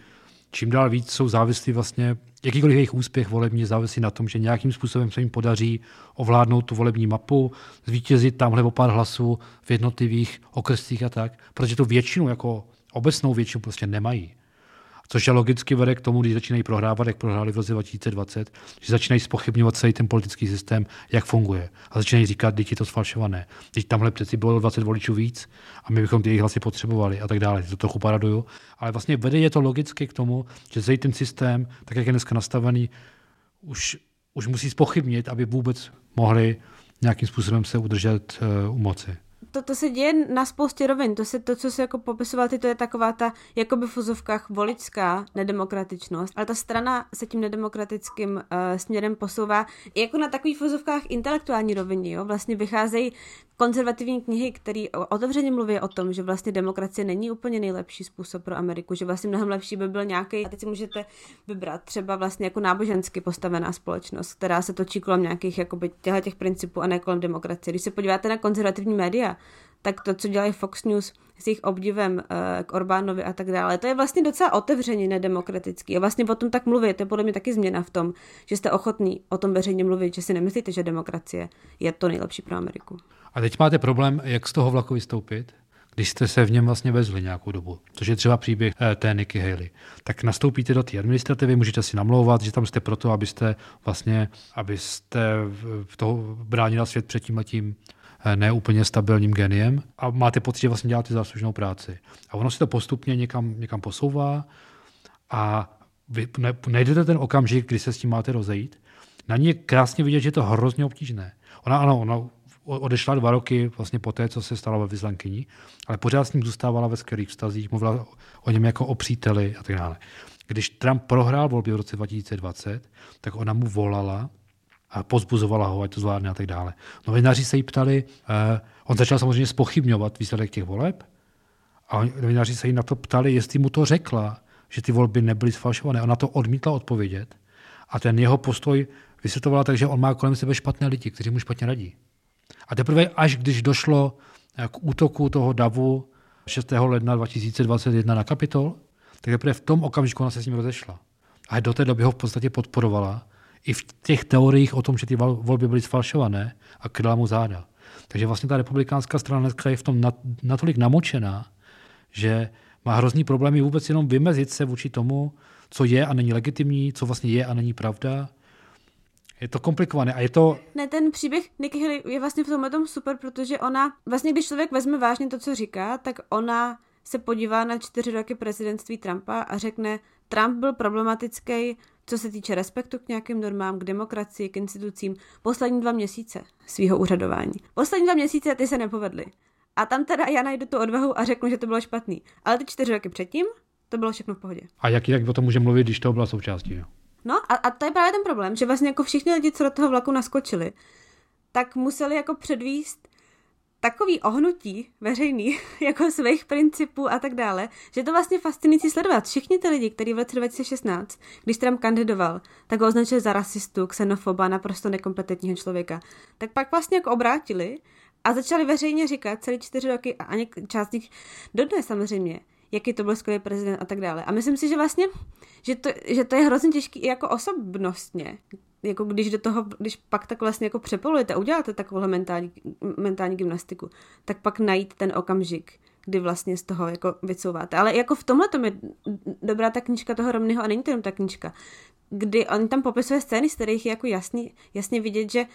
čím dál víc jsou závislí vlastně, jakýkoliv jejich úspěch volební závisí na tom, že nějakým způsobem se jim podaří ovládnout tu volební mapu, zvítězit tamhle o pár hlasů v jednotlivých okrescích a tak, protože tu většinu jako obecnou většinu prostě nemají. Což je logicky vede k tomu, když začínají prohrávat, jak prohráli v roce 2020, že začínají spochybňovat celý ten politický systém, jak funguje. A začínají říkat, je to sfalšované. Teď tamhle přeci bylo 20 voličů víc a my bychom ty jejich hlasy potřebovali a tak dále. To trochu paraduju. Ale vlastně vede je to logicky k tomu, že celý ten systém, tak jak je dneska nastavený, už, už musí spochybnit, aby vůbec mohli nějakým způsobem se udržet uh, u moci to, to se děje na spoustě rovin. To, se, to, co se jako popisoval ty, to je taková ta jakoby v fuzovkách voličská nedemokratičnost. Ale ta strana se tím nedemokratickým uh, směrem posouvá i jako na takových fuzovkách intelektuální rovině. Jo? Vlastně vycházejí konzervativní knihy, které otevřeně mluví o tom, že vlastně demokracie není úplně nejlepší způsob pro Ameriku, že vlastně mnohem lepší by byl nějaký, a teď si můžete vybrat třeba vlastně jako nábožensky postavená společnost, která se točí kolem nějakých jakoby těch principů a ne kolem demokracie. Když se podíváte na konzervativní média, tak to, co dělají Fox News s jejich obdivem uh, k Orbánovi a tak dále, to je vlastně docela otevřeně nedemokratický. A vlastně o tom tak mluvit, to je podle mě taky změna v tom, že jste ochotný o tom veřejně mluvit, že si nemyslíte, že demokracie je to nejlepší pro Ameriku. A teď máte problém, jak z toho vlaku vystoupit, když jste se v něm vlastně vezli nějakou dobu, což je třeba příběh eh, té Nikki Haley, tak nastoupíte do té administrativy, můžete si namlouvat, že tam jste proto, abyste vlastně, abyste v toho bránila svět před tím letím eh, neúplně stabilním geniem a máte pocit, že vlastně děláte záslužnou práci. A ono se to postupně někam, někam posouvá a vy najdete ten okamžik, kdy se s tím máte rozejít. Na ní je krásně vidět, že je to hrozně obtížné. Ona, ano, ona odešla dva roky vlastně po té, co se stala ve vyslankyní, ale pořád s ním zůstávala ve skvělých vztazích, mluvila o něm jako o příteli a tak dále. Když Trump prohrál volby v roce 2020, tak ona mu volala a pozbuzovala ho, ať to zvládne a tak dále. Novináři se jí ptali, uh, on začal samozřejmě spochybňovat výsledek těch voleb a novináři se jí na to ptali, jestli mu to řekla, že ty volby nebyly sfalšované. Ona to odmítla odpovědět a ten jeho postoj vysvětlovala tak, že on má kolem sebe špatné lidi, kteří mu špatně radí. A teprve až když došlo k útoku toho davu 6. ledna 2021 na Kapitol, tak teprve v tom okamžiku ona se s ním rozešla. A do té doby ho v podstatě podporovala i v těch teoriích o tom, že ty volby byly sfalšované a kryla mu záda. Takže vlastně ta republikánská strana dneska je v tom natolik namočená, že má hrozný problémy vůbec jenom vymezit se vůči tomu, co je a není legitimní, co vlastně je a není pravda. Je to komplikované a je to... Ne, ten příběh Nikki Haley je vlastně v tomhle tom super, protože ona, vlastně když člověk vezme vážně to, co říká, tak ona se podívá na čtyři roky prezidentství Trumpa a řekne, Trump byl problematický, co se týče respektu k nějakým normám, k demokracii, k institucím, poslední dva měsíce svého úřadování. Poslední dva měsíce ty se nepovedly. A tam teda já najdu tu odvahu a řeknu, že to bylo špatný. Ale ty čtyři roky předtím, to bylo všechno v pohodě. A jak jinak o tom může mluvit, když to byla součástí? Jo? No a, a to je právě ten problém, že vlastně jako všichni lidi, co do toho vlaku naskočili, tak museli jako předvíst takový ohnutí veřejný, jako svých principů a tak dále, že to vlastně fascinující sledovat. Všichni ty lidi, kteří v roce 2016, když Trump kandidoval, tak ho označili za rasistu, xenofoba, naprosto nekompetentního člověka, tak pak vlastně jako obrátili a začali veřejně říkat celý čtyři roky a ani část nich dodnes samozřejmě, jaký to byl skvělý prezident a tak dále. A myslím si, že vlastně, že to, že to je hrozně těžký i jako osobnostně, jako když do toho, když pak tak vlastně jako přepolujete, uděláte takovou mentální, mentální gymnastiku, tak pak najít ten okamžik, kdy vlastně z toho jako vycouváte. Ale jako v tomhle tom je dobrá ta knížka toho Romnyho a není to jenom ta knížka, kdy on tam popisuje scény, z kterých je jako jasný, jasně vidět, že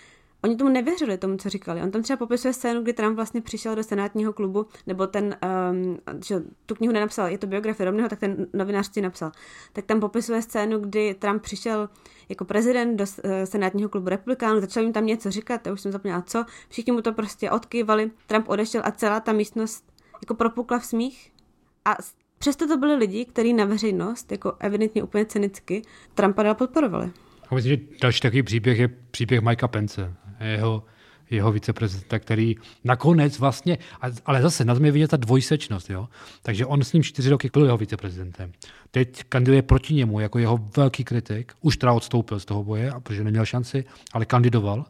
Oni tomu nevěřili, tomu, co říkali. On tam třeba popisuje scénu, kdy Trump vlastně přišel do senátního klubu, nebo ten, um, že tu knihu nenapsal, je to biografie Romneyho, tak ten novinář si napsal. Tak tam popisuje scénu, kdy Trump přišel jako prezident do uh, senátního klubu republikánů, začal jim tam něco říkat, já už jsem zapomněla co, všichni mu to prostě odkývali, Trump odešel a celá ta místnost jako propukla v smích. A přesto to byli lidi, kteří na veřejnost, jako evidentně úplně cynicky, Trumpa dál podporovali. myslím, že další takový příběh je příběh Mikea Pence jeho, jeho viceprezidenta, který nakonec vlastně, ale zase na je vidět ta dvojsečnost, jo? takže on s ním čtyři roky byl jeho viceprezidentem. Teď kandiduje proti němu jako jeho velký kritik, už teda odstoupil z toho boje, protože neměl šanci, ale kandidoval.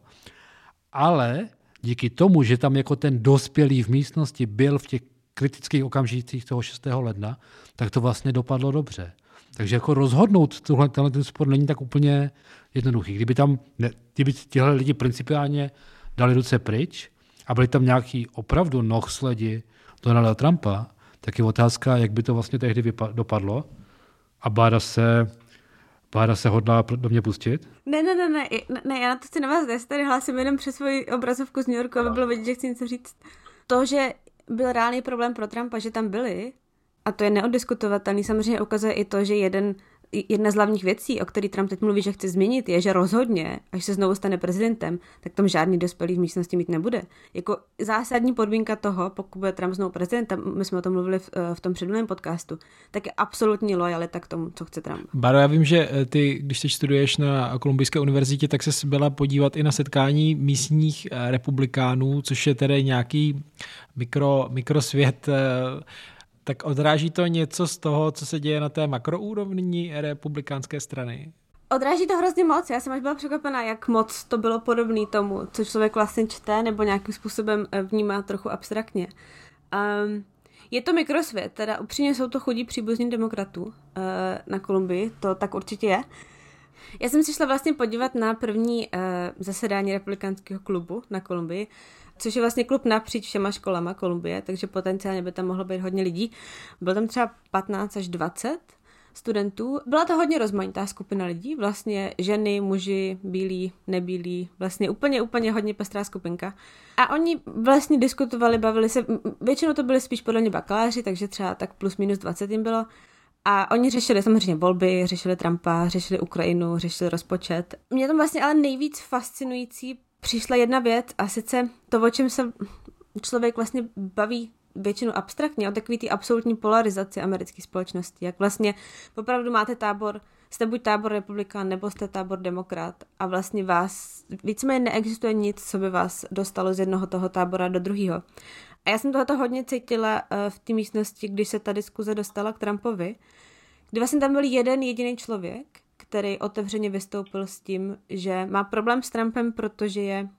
Ale díky tomu, že tam jako ten dospělý v místnosti byl v těch kritických okamžicích toho 6. ledna, tak to vlastně dopadlo dobře. Takže jako rozhodnout tohle, tenhle ten sport není tak úplně jednoduchý. Kdyby tam, ne, kdyby tihle lidi principiálně dali ruce pryč a byli tam nějaký opravdu nohsledi Donalda Trumpa, tak je otázka, jak by to vlastně tehdy vypa- dopadlo. A Báda se, Báda se hodlá do mě pustit? Ne, ne, ne, ne, ne, já na to chci navázat. Já tady hlásím jenom přes svoji obrazovku z New Yorku, aby bylo vidět, že chci něco říct. To, že byl reálný problém pro Trumpa, že tam byli, a to je neoddiskutovatelný. Samozřejmě ukazuje i to, že jeden jedna z hlavních věcí, o který Trump teď mluví, že chce změnit, je, že rozhodně, až se znovu stane prezidentem, tak tam žádný dospělý v místnosti mít nebude. Jako zásadní podmínka toho, pokud bude Trump znovu prezidentem, my jsme o tom mluvili v, eh, v tom předminulém podcastu, tak je absolutní lojalita k tomu, co chce Trump. Baro, já vím, že eh, ty, když teď studuješ na Kolumbijské univerzitě, tak se byla podívat i na setkání místních eh, republikánů, což je tedy nějaký mikro, mikrosvět tak odráží to něco z toho, co se děje na té makroúrovni republikánské strany? Odráží to hrozně moc. Já jsem až byla překvapená, jak moc to bylo podobné tomu, co člověk vlastně čte nebo nějakým způsobem eh, vnímá trochu abstraktně. Um, je to mikrosvět, teda upřímně jsou to chudí příbuzní demokratů uh, na Kolumbii, to tak určitě je. Já jsem si šla vlastně podívat na první uh, zasedání republikánského klubu na Kolumbii což je vlastně klub napříč všema školama Kolumbie, takže potenciálně by tam mohlo být hodně lidí. Byl tam třeba 15 až 20 studentů. Byla to hodně rozmanitá skupina lidí, vlastně ženy, muži, bílí, nebílí, vlastně úplně, úplně hodně pestrá skupinka. A oni vlastně diskutovali, bavili se, většinou to byly spíš podle mě bakaláři, takže třeba tak plus minus 20 jim bylo. A oni řešili samozřejmě volby, řešili Trumpa, řešili Ukrajinu, řešili rozpočet. Mě tam vlastně ale nejvíc fascinující přišla jedna věc a sice to, o čem se člověk vlastně baví většinou abstraktně, o takový ty absolutní polarizaci americké společnosti. Jak vlastně opravdu máte tábor, jste buď tábor republikán, nebo jste tábor demokrat a vlastně vás, víceméně neexistuje nic, co by vás dostalo z jednoho toho tábora do druhého. A já jsem tohoto hodně cítila eh, v té místnosti, když se ta diskuze dostala k Trumpovi, kdy vlastně tam byl jeden jediný člověk, který otevřeně vystoupil s tím, že má problém s Trumpem, protože je uh,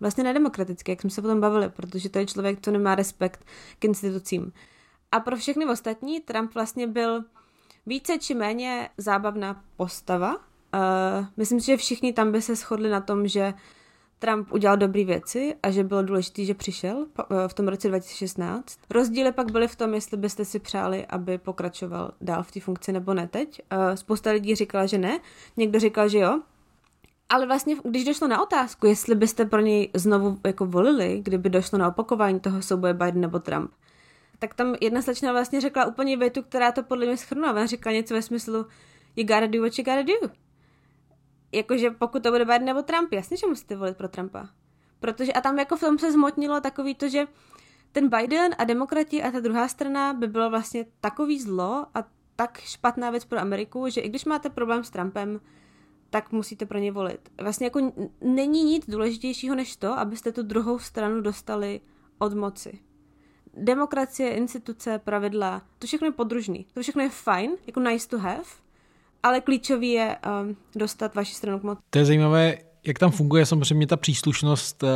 vlastně nedemokratický, jak jsme se potom bavili, protože to je člověk, co nemá respekt k institucím. A pro všechny ostatní Trump vlastně byl více či méně zábavná postava. Uh, myslím si, že všichni tam by se shodli na tom, že Trump udělal dobré věci a že bylo důležité, že přišel eh, v tom roce 2016. Rozdíly pak byly v tom, jestli byste si přáli, aby pokračoval dál v té funkci nebo ne teď. Spousta lidí říkala, že ne, někdo říkal, že jo, ale vlastně, když došlo na otázku, jestli byste pro něj znovu jako volili, kdyby došlo na opakování toho souboje Biden nebo Trump, tak tam jedna slečna vlastně řekla úplně větu, která to podle mě schrnula. Ona říkala něco ve smyslu you gotta do what you gotta do. Jakože pokud to bude Biden nebo Trump, jasně, že musíte volit pro Trumpa. Protože a tam jako film se zmotnilo takový to, že ten Biden a demokrati a ta druhá strana by bylo vlastně takový zlo a tak špatná věc pro Ameriku, že i když máte problém s Trumpem, tak musíte pro ně volit. Vlastně jako není nic důležitějšího než to, abyste tu druhou stranu dostali od moci. Demokracie, instituce, pravidla, to všechno je podružný. To všechno je fajn, jako nice to have, ale klíčový je um, dostat vaši stranu k moci. To je zajímavé, jak tam funguje samozřejmě ta příslušnost eh,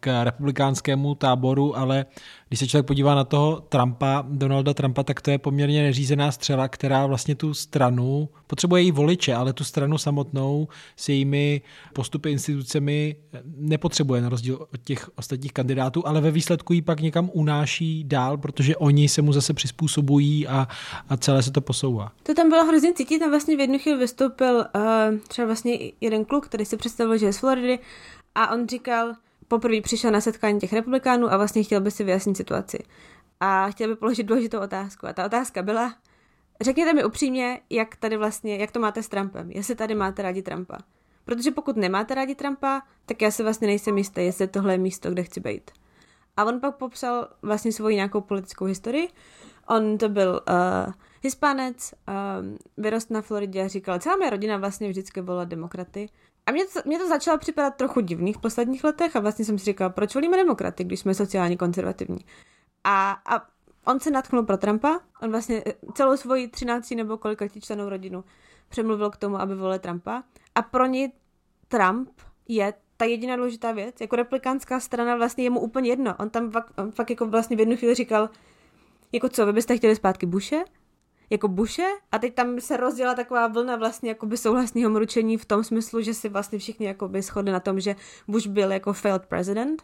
k republikánskému táboru, ale když se člověk podívá na toho Trumpa, Donalda Trumpa, tak to je poměrně neřízená střela, která vlastně tu stranu, potřebuje její voliče, ale tu stranu samotnou s jejími postupy institucemi nepotřebuje na rozdíl od těch ostatních kandidátů, ale ve výsledku ji pak někam unáší dál, protože oni se mu zase přizpůsobují a, a celé se to posouvá. To tam bylo hrozně cítit, tam vlastně v jednu chvíli vystoupil uh, třeba vlastně jeden kluk, který se představil, že je z Floridy a on říkal, poprvé přišel na setkání těch republikánů a vlastně chtěl by si vyjasnit situaci. A chtěl by položit důležitou otázku. A ta otázka byla, řekněte mi upřímně, jak tady vlastně, jak to máte s Trumpem, jestli tady máte rádi Trumpa. Protože pokud nemáte rádi Trumpa, tak já se vlastně nejsem jistý, jestli tohle je místo, kde chci být. A on pak popsal vlastně svoji nějakou politickou historii. On to byl uh, hispánec, uh, vyrost na Floridě a říkal, celá moje rodina vlastně vždycky volila demokraty. A mě to, mě to začalo připadat trochu divný v posledních letech a vlastně jsem si říkala, proč volíme demokraty, když jsme sociálně konzervativní. A, a on se natknul pro Trumpa, on vlastně eh, celou svoji 13 nebo kolik členou rodinu přemluvil k tomu, aby volil Trumpa a pro něj Trump je ta jediná důležitá věc. Jako replikánská strana vlastně je mu úplně jedno. On tam fakt, on fakt jako vlastně v jednu chvíli říkal, jako co, vy byste chtěli zpátky Bushe? Jako Bushe a teď tam se rozděla taková vlna vlastně jakoby souhlasného mručení v tom smyslu, že si vlastně všichni jakoby shodli na tom, že Bush byl jako failed president.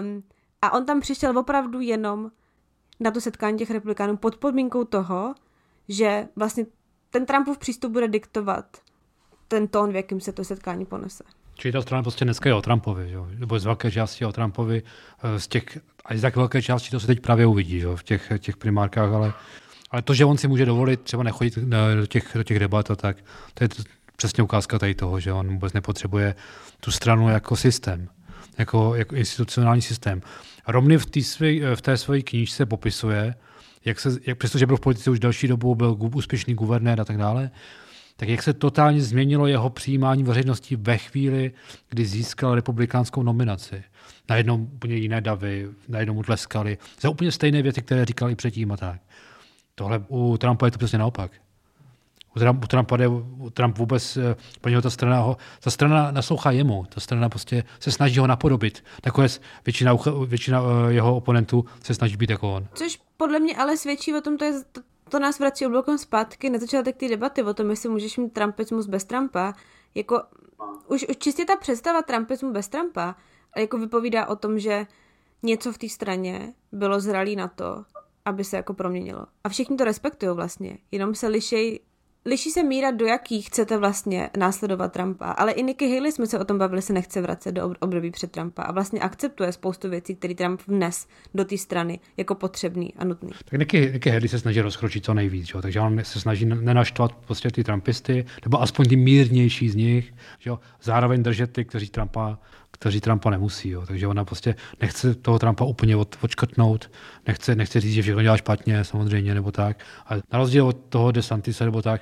Um, a on tam přišel opravdu jenom na to setkání těch republikánů pod podmínkou toho, že vlastně ten Trumpův přístup bude diktovat ten tón, v jakým se to setkání ponese. Čili ta strana prostě dneska je o Trumpovi, jo? nebo z velké části o Trumpovi, eh, z těch, a z tak velké části to se teď právě uvidí jo? v těch, těch primárkách, ale ale to, že on si může dovolit třeba nechodit do těch, do těch debat a tak, to je přesně ukázka tady toho, že on vůbec nepotřebuje tu stranu jako systém, jako, jako institucionální systém. A Romney v, svý, v té své knížce popisuje, jak se, jak přestože byl v politice už další dobu, byl úspěšný guvernér a tak dále, tak jak se totálně změnilo jeho přijímání veřejnosti ve chvíli, kdy získal republikánskou nominaci. Najednou úplně jiné davy, najednou mu tleskali za úplně stejné věci, které říkali předtím a tak. Tohle u Trumpa je to přesně naopak. U, Trump, u Trumpa je, u Trump vůbec, eh, pro něho ta strana, ho, ta strana naslouchá jemu, ta strana prostě se snaží ho napodobit. Nakonec většina, většina eh, jeho oponentů se snaží být jako on. Což podle mě ale svědčí o tom, to, je, to, to nás vrací oblokem zpátky na začátek té debaty o tom, jestli můžeš mít Trumpismus bez Trumpa. Jako, už, už čistě ta představa Trumpismu bez Trumpa jako vypovídá o tom, že něco v té straně bylo zralý na to, aby se jako proměnilo. A všichni to respektují vlastně, jenom se lišej liší se míra, do jakých chcete vlastně následovat Trumpa, ale i Nikki Haley jsme se o tom bavili, se nechce vracet do období před Trumpa a vlastně akceptuje spoustu věcí, které Trump vnes do té strany jako potřebný a nutný. Tak Nikki, Nikki Haley se snaží rozkročit co nejvíc, jo? takže on se snaží nenaštvat prostě ty Trumpisty, nebo aspoň ty mírnější z nich, jo? zároveň držet ty, kteří Trumpa kteří Trumpa nemusí. Jo. Takže ona prostě nechce toho Trumpa úplně od, odškrtnout, nechce, nechce říct, že všechno dělá špatně, samozřejmě, nebo tak. A na rozdíl od toho DeSantisa, nebo tak,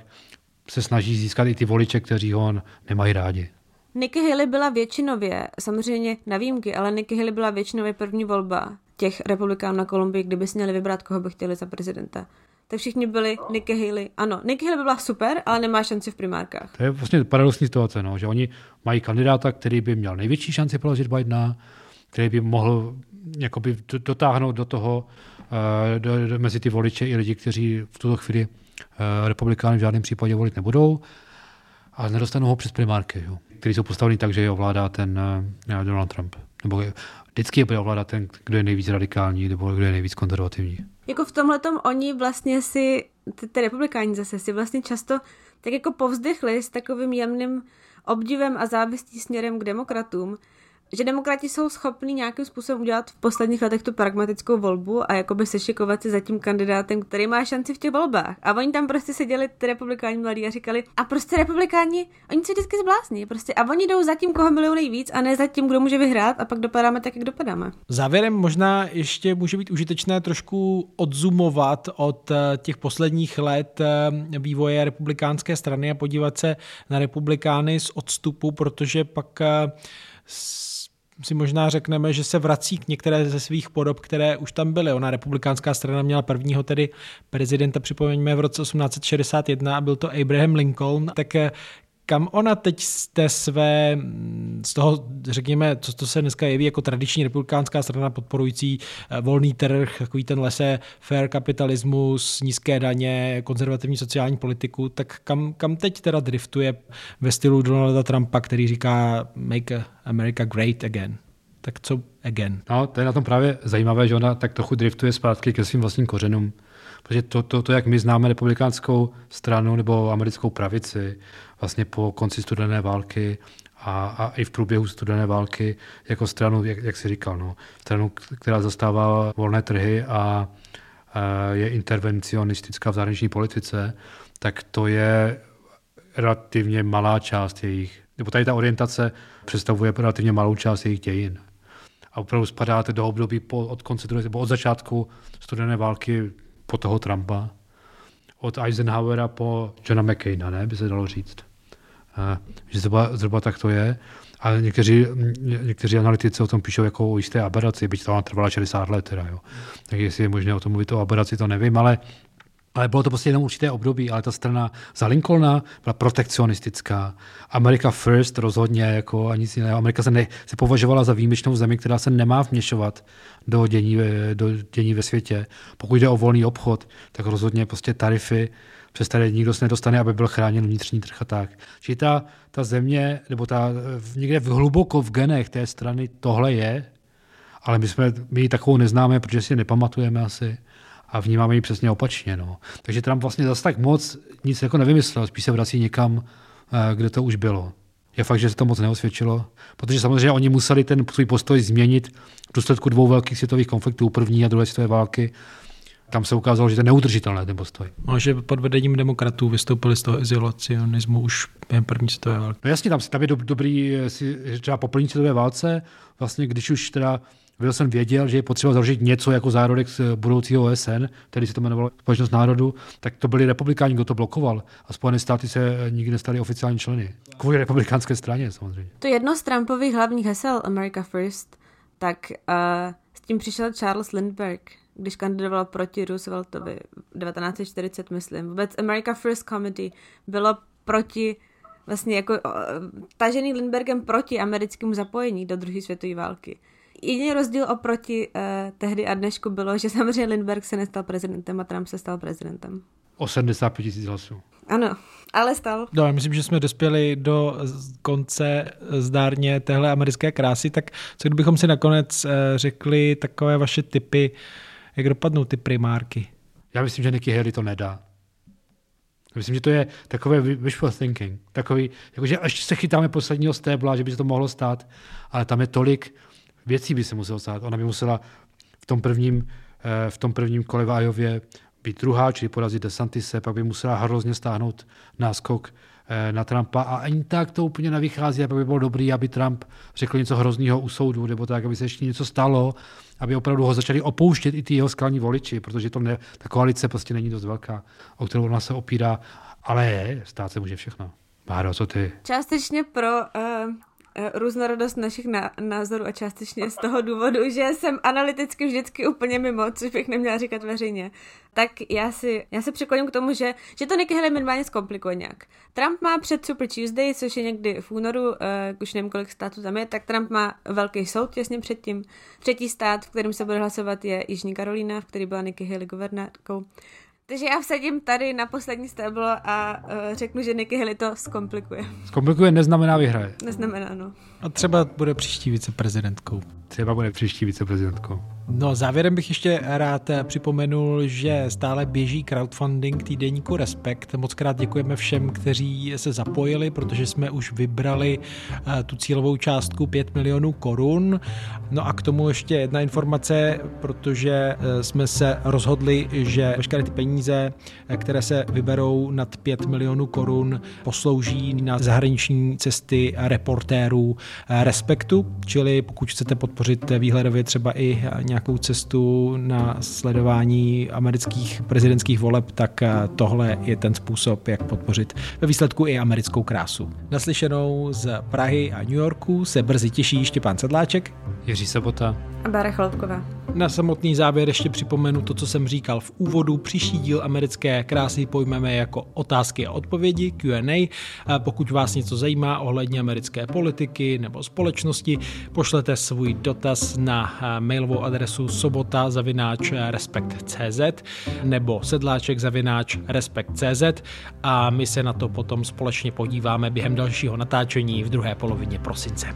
se snaží získat i ty voliče, kteří ho nemají rádi. Nikki Haley byla většinově, samozřejmě na výjimky, ale Nikki Haley byla většinově první volba těch republikánů na Kolumbii, kdyby si měli vybrat, koho by chtěli za prezidenta tak všichni byli Nikki Haley. Ano, Nikki Haley by byla super, ale nemá šanci v primárkách. To je vlastně paradoxní situace, no, že oni mají kandidáta, který by měl největší šanci položit Bidena, který by mohl jakoby dotáhnout do toho, uh, do, do, mezi ty voliče i lidi, kteří v tuto chvíli uh, republikány v žádném případě volit nebudou, ale nedostanou ho přes primárky, jo, který jsou postavení tak, že je ovládá ten uh, Donald Trump. Nebo vždycky je bude ovládat ten, kdo je nejvíc radikální nebo kdo je nejvíc konzervativní. Jako v tomhle oni vlastně si, ty, ty republikáni zase si vlastně často tak jako povzdechli s takovým jemným obdivem a závistí směrem k demokratům, že demokrati jsou schopni nějakým způsobem udělat v posledních letech tu pragmatickou volbu a jakoby sešikovat si za tím kandidátem, který má šanci v těch volbách. A oni tam prostě seděli, ty republikáni mladí, a říkali, a prostě republikáni, oni se vždycky zblázní, prostě, a oni jdou za tím, koho milují nejvíc, a ne za tím, kdo může vyhrát, a pak dopadáme tak, jak dopadáme. Závěrem možná ještě může být užitečné trošku odzumovat od eh, těch posledních let eh, vývoje republikánské strany a podívat se na republikány z odstupu, protože pak eh, si možná řekneme, že se vrací k některé ze svých podob, které už tam byly. Ona republikánská strana měla prvního tedy prezidenta, připomeňme, v roce 1861 a byl to Abraham Lincoln, tak eh, kam ona teď z té své, z toho, řekněme, co to se dneska jeví jako tradiční republikánská strana podporující eh, volný trh, takový ten lese, fair kapitalismus, nízké daně, konzervativní sociální politiku, tak kam, kam teď teda driftuje ve stylu Donalda Trumpa, který říká make America great again? Tak co again? No, to je na tom právě zajímavé, že ona tak trochu driftuje zpátky ke svým vlastním kořenům. Protože to, to, to, jak my známe republikánskou stranu nebo americkou pravici, vlastně po konci studené války a, a i v průběhu studené války jako stranu, jak, jak jsi říkal, no, stranu, která zastává volné trhy a, a je intervencionistická v zahraniční politice, tak to je relativně malá část jejich, nebo tady ta orientace představuje relativně malou část jejich dějin. A opravdu spadáte do období po, od konce druhé, nebo od začátku studené války po toho Trumpa, od Eisenhowera po Johna McCaina, ne, by se dalo říct. Že zhruba, zhruba tak to je. A někteří, někteří analytici o tom píšou jako o jisté aberaci, byť to trvala 60 let. Teda, jo. Tak jestli je možné o tom mluvit o aberaci, to nevím, ale ale bylo to prostě jenom určité období, ale ta strana za Lincolna byla protekcionistická. America first rozhodně, jako a nic jiného. Amerika se, ne, se považovala za výjimečnou zemi, která se nemá vměšovat do dění, do dění ve světě. Pokud jde o volný obchod, tak rozhodně prostě tarify, přes které nikdo se nedostane, aby byl chráněn vnitřní trh a tak. Čili ta, ta země, nebo ta, někde v hluboko v genech té strany tohle je, ale my, jsme, my ji takovou neznáme, protože si ji nepamatujeme asi a vnímáme ji přesně opačně. No. Takže Trump vlastně zase tak moc nic jako nevymyslel, spíš se vrací někam, eh, kde to už bylo. Je fakt, že se to moc neosvědčilo, protože samozřejmě oni museli ten svůj postoj změnit v důsledku dvou velkých světových konfliktů, první a druhé světové války. Tam se ukázalo, že to je neudržitelné ten postoj. No, že pod vedením demokratů vystoupili z toho izolacionismu už během první světové války. No jasně, tam, tam je do, dobrý, si, třeba po první světové válce, vlastně když už teda Wilson věděl, že je potřeba založit něco jako zárodek z budoucího OSN, který se to jmenovalo Společnost národů, tak to byli republikáni, kdo to blokoval. A Spojené státy se nikdy nestali oficiální členy. Kvůli republikánské straně samozřejmě. To jedno z Trumpových hlavních hesel America First, tak uh, s tím přišel Charles Lindbergh, když kandidoval proti Rooseveltovi 1940, myslím. Vůbec America First Committee bylo proti vlastně jako uh, tažený Lindbergem proti americkému zapojení do druhé světové války. Jediný rozdíl oproti uh, tehdy a dnešku bylo, že samozřejmě Lindbergh se nestal prezidentem a Trump se stal prezidentem. O 75 tisíc hlasů. Ano, ale stal. No, já myslím, že jsme dospěli do konce zdárně téhle americké krásy, tak co kdybychom si nakonec uh, řekli takové vaše typy, jak dopadnou ty primárky? Já myslím, že Nikki Haley to nedá. Myslím, že to je takové wishful thinking. Takový, jakože až se chytáme posledního stébla, že by se to mohlo stát, ale tam je tolik věcí by se muselo stát. Ona by musela v tom prvním, eh, v tom prvním kole v Ajově být druhá, čili porazit DeSantise, pak by musela hrozně stáhnout náskok eh, na Trumpa a ani tak to úplně nevychází, aby by bylo dobrý, aby Trump řekl něco hrozného u soudu, nebo tak, aby se ještě něco stalo, aby opravdu ho začali opouštět i ty jeho skalní voliči, protože to ne, ta koalice prostě není dost velká, o kterou ona se opírá, ale stát se může všechno. Báro, co ty? Částečně pro uh, různorodost našich názorů a částečně z toho důvodu, že jsem analyticky vždycky úplně mimo, což bych neměla říkat veřejně, tak já si, já se přikloním k tomu, že, že to Nikki Haley minimálně zkomplikuje nějak. Trump má před Super Tuesday, což je někdy v únoru, uh, už nevím, kolik států tam je, tak Trump má velký soud těsně předtím. Třetí stát, v kterém se bude hlasovat, je Jižní Karolína, v který byla Nikki Haley guvernérkou. Takže já vsadím tady na poslední stéblo a uh, řeknu, že Nikki Haley to zkomplikuje. Zkomplikuje neznamená vyhraje. Neznamená, no. A třeba bude příští viceprezidentkou. Třeba bude příští viceprezidentkou. No závěrem bych ještě rád připomenul, že stále běží crowdfunding týdenníku Respekt. Moc krát děkujeme všem, kteří se zapojili, protože jsme už vybrali eh, tu cílovou částku 5 milionů korun. No a k tomu ještě jedna informace, protože eh, jsme se rozhodli, že veškeré ty peníze, eh, které se vyberou nad 5 milionů korun, poslouží na zahraniční cesty reportérů Respektu, čili pokud chcete podpořit výhledově třeba i nějakou cestu na sledování amerických prezidentských voleb, tak eh, tohle je ten způsob, jak podpořit ve výsledku i americkou krásu. Naslyšenou z Prahy a New Yorku se brzy těší Štěpán Sedláček, Jiří Sobota a Bára Chalupková. Na samotný závěr ještě připomenu to, co jsem říkal v úvodu. Příští díl americké krásy pojmeme jako otázky a odpovědi, Q&A. Pokud vás něco zajímá ohledně americké politiky nebo společnosti, pošlete svůj dotaz na mailovou adresu sobota zavináč respekt.cz nebo sedláček zavináč respekt.cz a my se na to potom společně podíváme během dalšího natáčení v druhé polovině prosince.